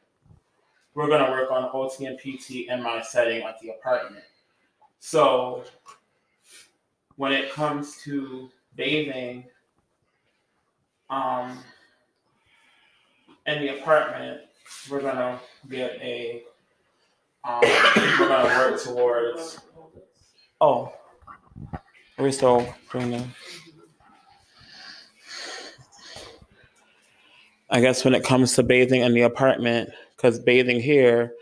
we're gonna work on OT and PT in my setting at the apartment. So when it comes to bathing, um, in the apartment, we're gonna get a, um, we're gonna work towards. Oh, we still that? I guess when it comes to bathing in the apartment, because bathing here,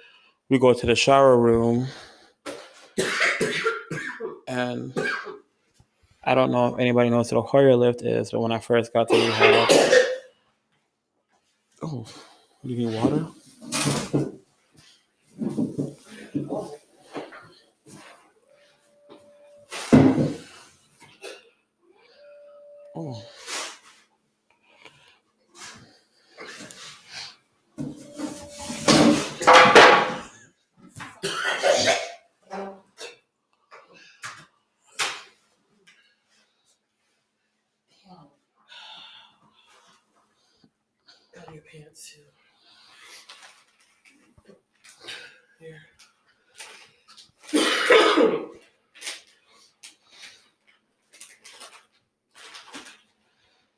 we go to the shower room. And I don't know if anybody knows what a Hoyer lift is, but when I first got to rehab, oh, do you need water? Oh. Got your pants too. Here.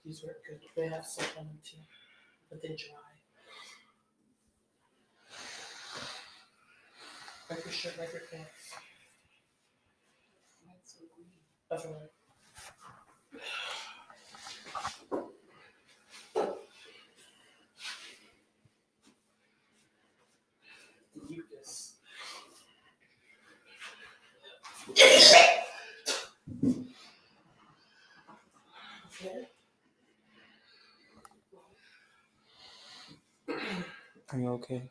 These work good. They have soap on them too, but they dry. Like your shirt, like your pants. That's right. The mucus. Okay. Are you okay?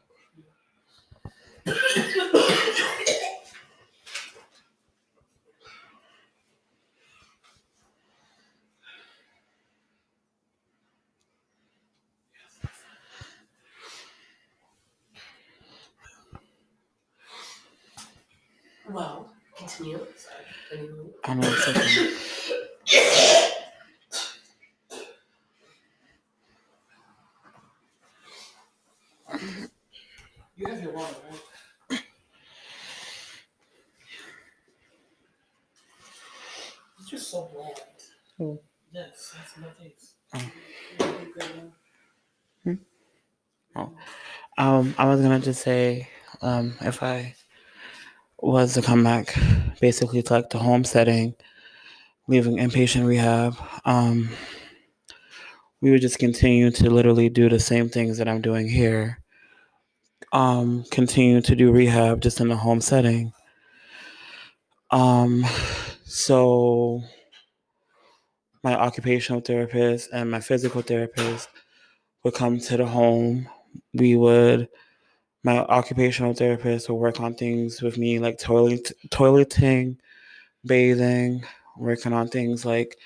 Well, continue. Sorry. I know it's okay. You have your water, right? It's just so bland. Oh. Yes, that's my taste. Gonna just say, um, if I was to come back, basically to like the home setting, leaving inpatient rehab, um, we would just continue to literally do the same things that I'm doing here. Um, continue to do rehab just in the home setting. Um, so my occupational therapist and my physical therapist would come to the home. We would, my occupational therapist will work on things with me like toilet, toileting, bathing, working on things like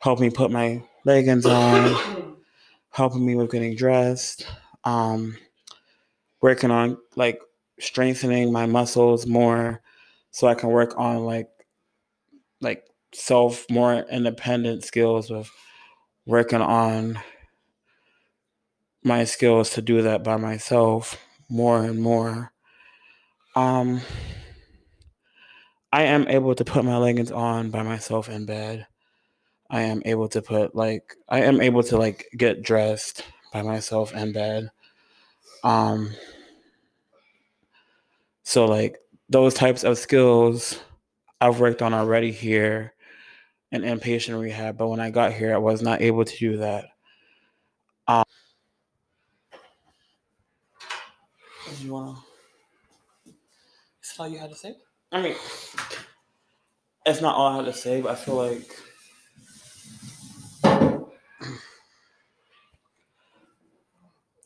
helping me put my leggings on, helping me with getting dressed, um, working on like strengthening my muscles more so I can work on like like self more independent skills with working on my skills to do that by myself more and more. Um I am able to put my leggings on by myself in bed. I am able to put like I am able to like get dressed by myself in bed. Um So like those types of skills I've worked on already here in inpatient rehab, but when I got here I was not able to do that. Um do you wanna Is that all you had to say? I mean it's not all I had to say, but I feel like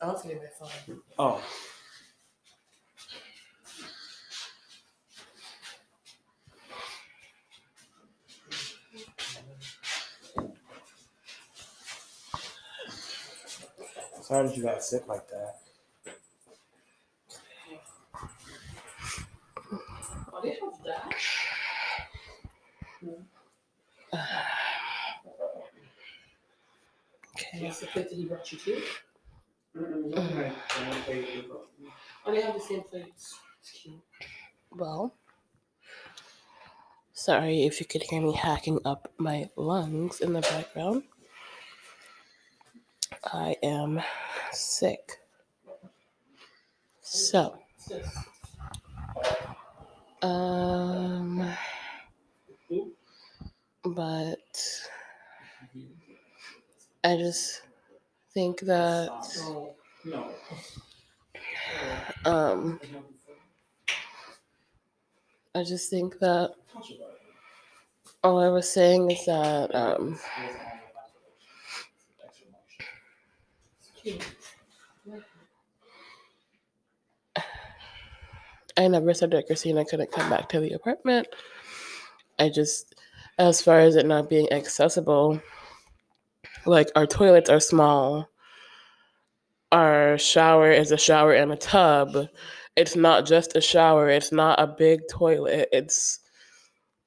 I don't think my phone. oh Sorry that you got sick like that. Oh. Okay. That's the plate that he brought you to. Oh, they have the same plates. Well, sorry if you could hear me hacking up my lungs in the background. I am sick. So. Um, but I just think that, um, I just think that all I was saying is that, um, it's cute. I never said that Christina couldn't come back to the apartment. I just, as far as it not being accessible, like our toilets are small. Our shower is a shower and a tub. It's not just a shower, it's not a big toilet. It's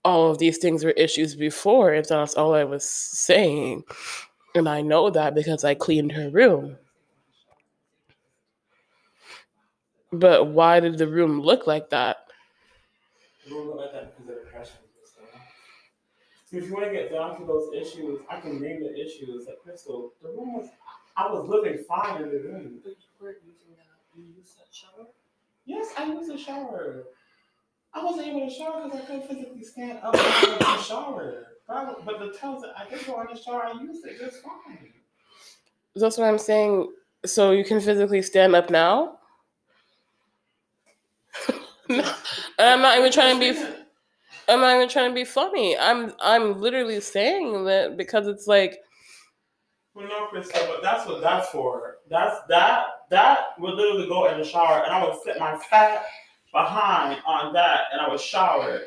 all of these things were issues before. So that's all I was saying. And I know that because I cleaned her room. But why did the room look like that? Don't look like that because of depression. So if you want to get down to those issues, I can name the issues. Like Crystal, the room was, I was living fine in the room. But you weren't using that. You used that shower? Yes, I use a shower. I wasn't able to shower because I couldn't physically stand up and go the shower. But, but the towels that I did go in the shower, I used it just fine. That's what I'm saying. So you can physically stand up now? And I'm not even trying to be. I'm not even trying to be funny. I'm I'm literally saying that because it's like Well, no, Crystal, but that's what that's for. That's that that would literally go in the shower, and I would sit my fat behind on that, and I would shower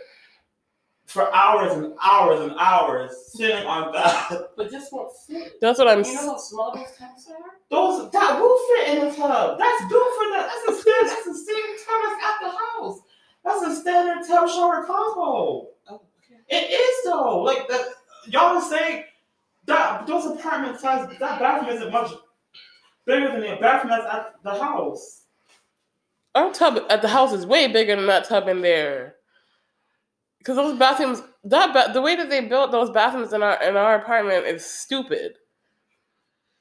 for hours and hours and hours, sitting on that. But this won't fit. that's what I'm. You know how small those tubs are? Those that will fit in the tub. That's built for that. That's a standard. That's a standard tub that's at the house. That's a standard tub shower combo. Oh, okay. It is though. Like that, y'all are saying that those apartment size that bathroom isn't much bigger than the bathroom that's at the house. Our tub at the house is way bigger than that tub in there. Cause those bathrooms, that ba- the way that they built those bathrooms in our in our apartment is stupid.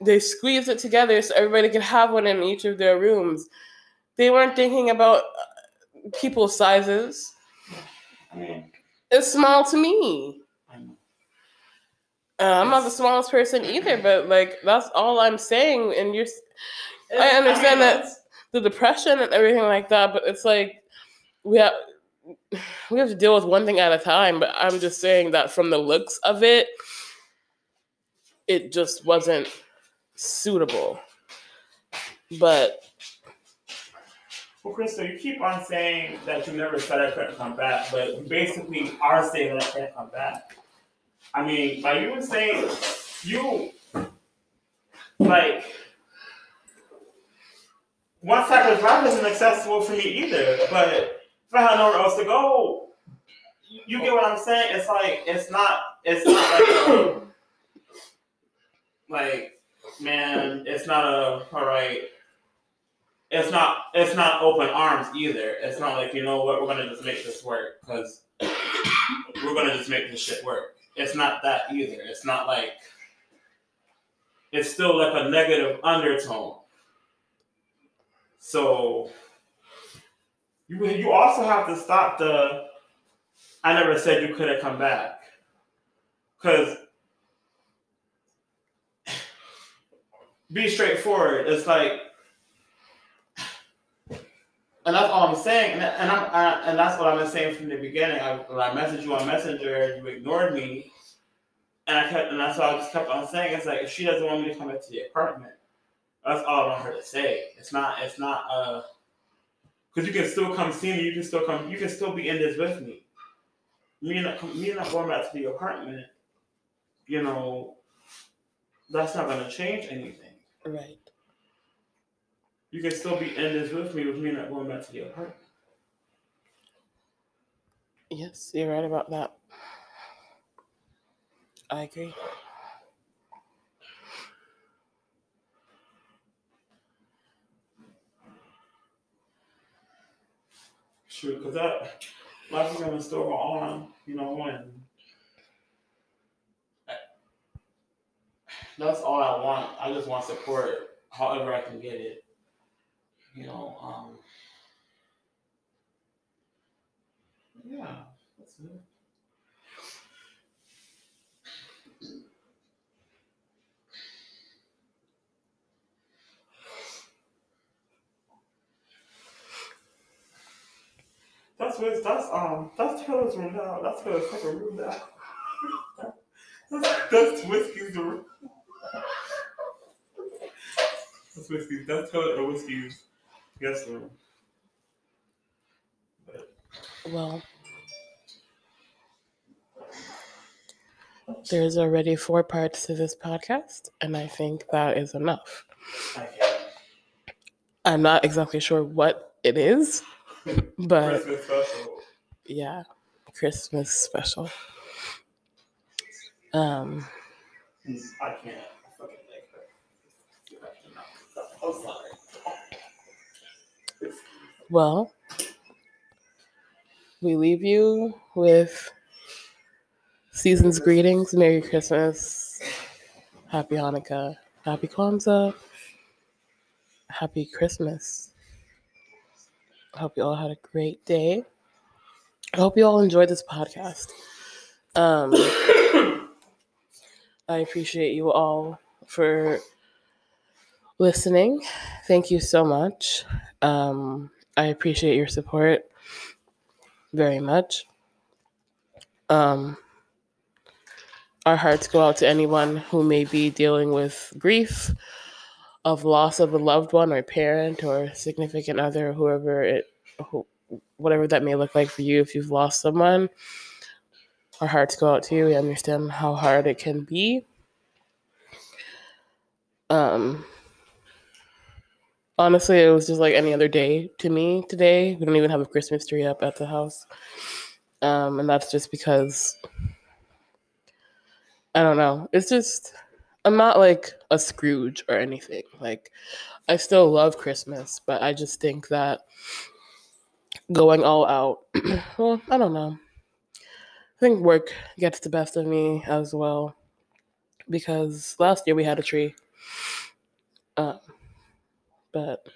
They squeezed it together so everybody could have one in each of their rooms. They weren't thinking about uh, people's sizes. It's small to me. Uh, I'm not the smallest person either, but like that's all I'm saying. And you're, I understand that the depression and everything like that, but it's like we have we have to deal with one thing at a time. But I'm just saying that from the looks of it, it just wasn't suitable. But Well, Crystal, you keep on saying that you never said I couldn't come back, but basically are saying that I can't come back. I mean, by you saying you like one side of drive isn't accessible for me either. But I had nowhere else to go, you- get what I'm saying? It's like it's not it's not like like man, it's not a all right it's not it's not open arms either. It's not like you know what we're gonna just make this work because we're gonna just make this shit work. It's not that either. It's not like it's still like a negative undertone. So You you also have to stop the. I never said you couldn't come back, because be straightforward. It's like, and that's all I'm saying. And, and I'm I, and that's what I've been saying from the beginning. I, when I messaged you on Messenger, and you ignored me, and I kept and that's what I just kept on saying. It's like if she doesn't want me to come back to the apartment, that's all I want her to say. It's not. It's not. Uh, because you can still come see me. You can still come. You can still be in this with me. Me not me and not going back to the apartment. You know, that's not gonna change anything. Right. You can still be in this with me with me not going back to the apartment. Yes, you're right about that. I agree. Sure, because that life is gonna still go on, you know, and that's all I want. I just want support, however I can get it. You know, um, yeah, that's it. That's what that's um that's Taylor's room now. That's her second room now. that's, that's whiskey's room. That's whiskey. That's Taylor or whiskey's guest room. Well, there's already four parts to this podcast, and I think that is enough. Okay. I'm not exactly sure what it is, but Christmas yeah, Christmas special. Um, I can't. Fucking her. Sorry. well, we leave you with season's greetings. Merry Christmas, Happy Hanukkah, Happy Kwanzaa, Happy Christmas. I hope you all had a great day. I hope you all enjoyed this podcast. Um, I appreciate you all for listening. Thank you so much. Um, I appreciate your support very much. Um, our hearts go out to anyone who may be dealing with grief of loss of a loved one or parent or significant other, whoever it, who, whatever that may look like for you. If you've lost someone, our hearts go out to you. We understand how hard it can be. Um, honestly, it was just like any other day to me today. We don't even have a Christmas tree up at the house. Um, and that's just because I don't know. It's just I'm not like a Scrooge or anything. Like I still love Christmas, but I just think that going all out, well, I don't know. I think work gets the best of me as well because last year we had a tree. Um, but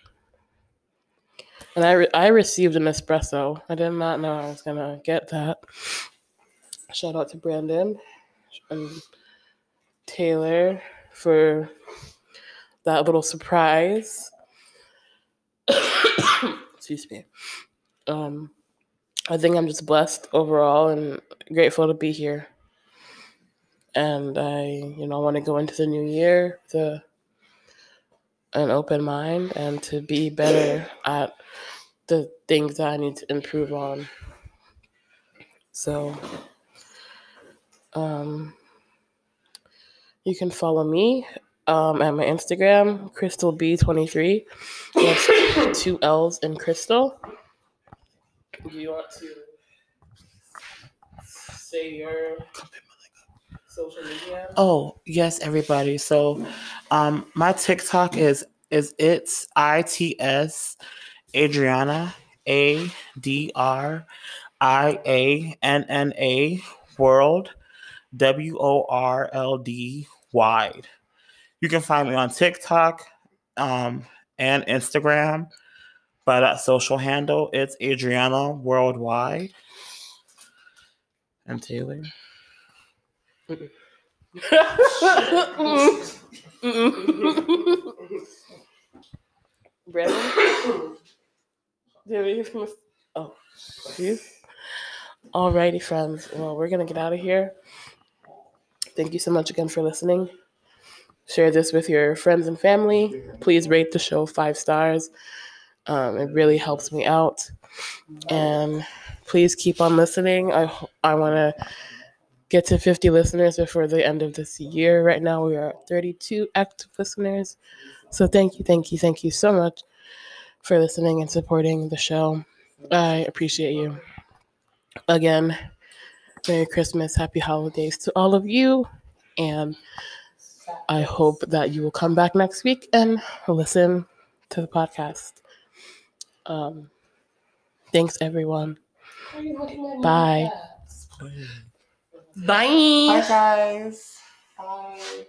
and I re- I received an espresso. I did not know I was gonna get that. Shout out to Brandon and Taylor for that little surprise. Excuse me. Um, I think I'm just blessed overall and grateful to be here. And I, you know, I want to go into the new year with an open mind and to be better at the things that I need to improve on. So, um, you can follow me um, at my Instagram, Crystal B23. That's two L's in Crystal. Do you want to say your social media? Oh, yes, everybody. So um my TikTok is is it's I T S Adrianna A D R I A N N A World W O R L D wide. You can find me on TikTok um and Instagram. by that social handle. It's Adrianna Worldwide. And Taylor. From Oh? Alrighty, friends. Well, we're gonna get out of here. Thank you so much again for listening. Share this with your friends and family. Please rate the show five stars. Um, it really helps me out. And please keep on listening. I I want to get to 50 listeners before the end of this year. Right now, we are 32 active listeners. So thank you, thank you, thank you so much for listening and supporting the show. I appreciate you. Again, Merry Christmas, Happy Holidays to all of you. And I hope that you will come back next week and listen to the podcast. Um, thanks, everyone. Bye. Bye. Bye, guys. Bye.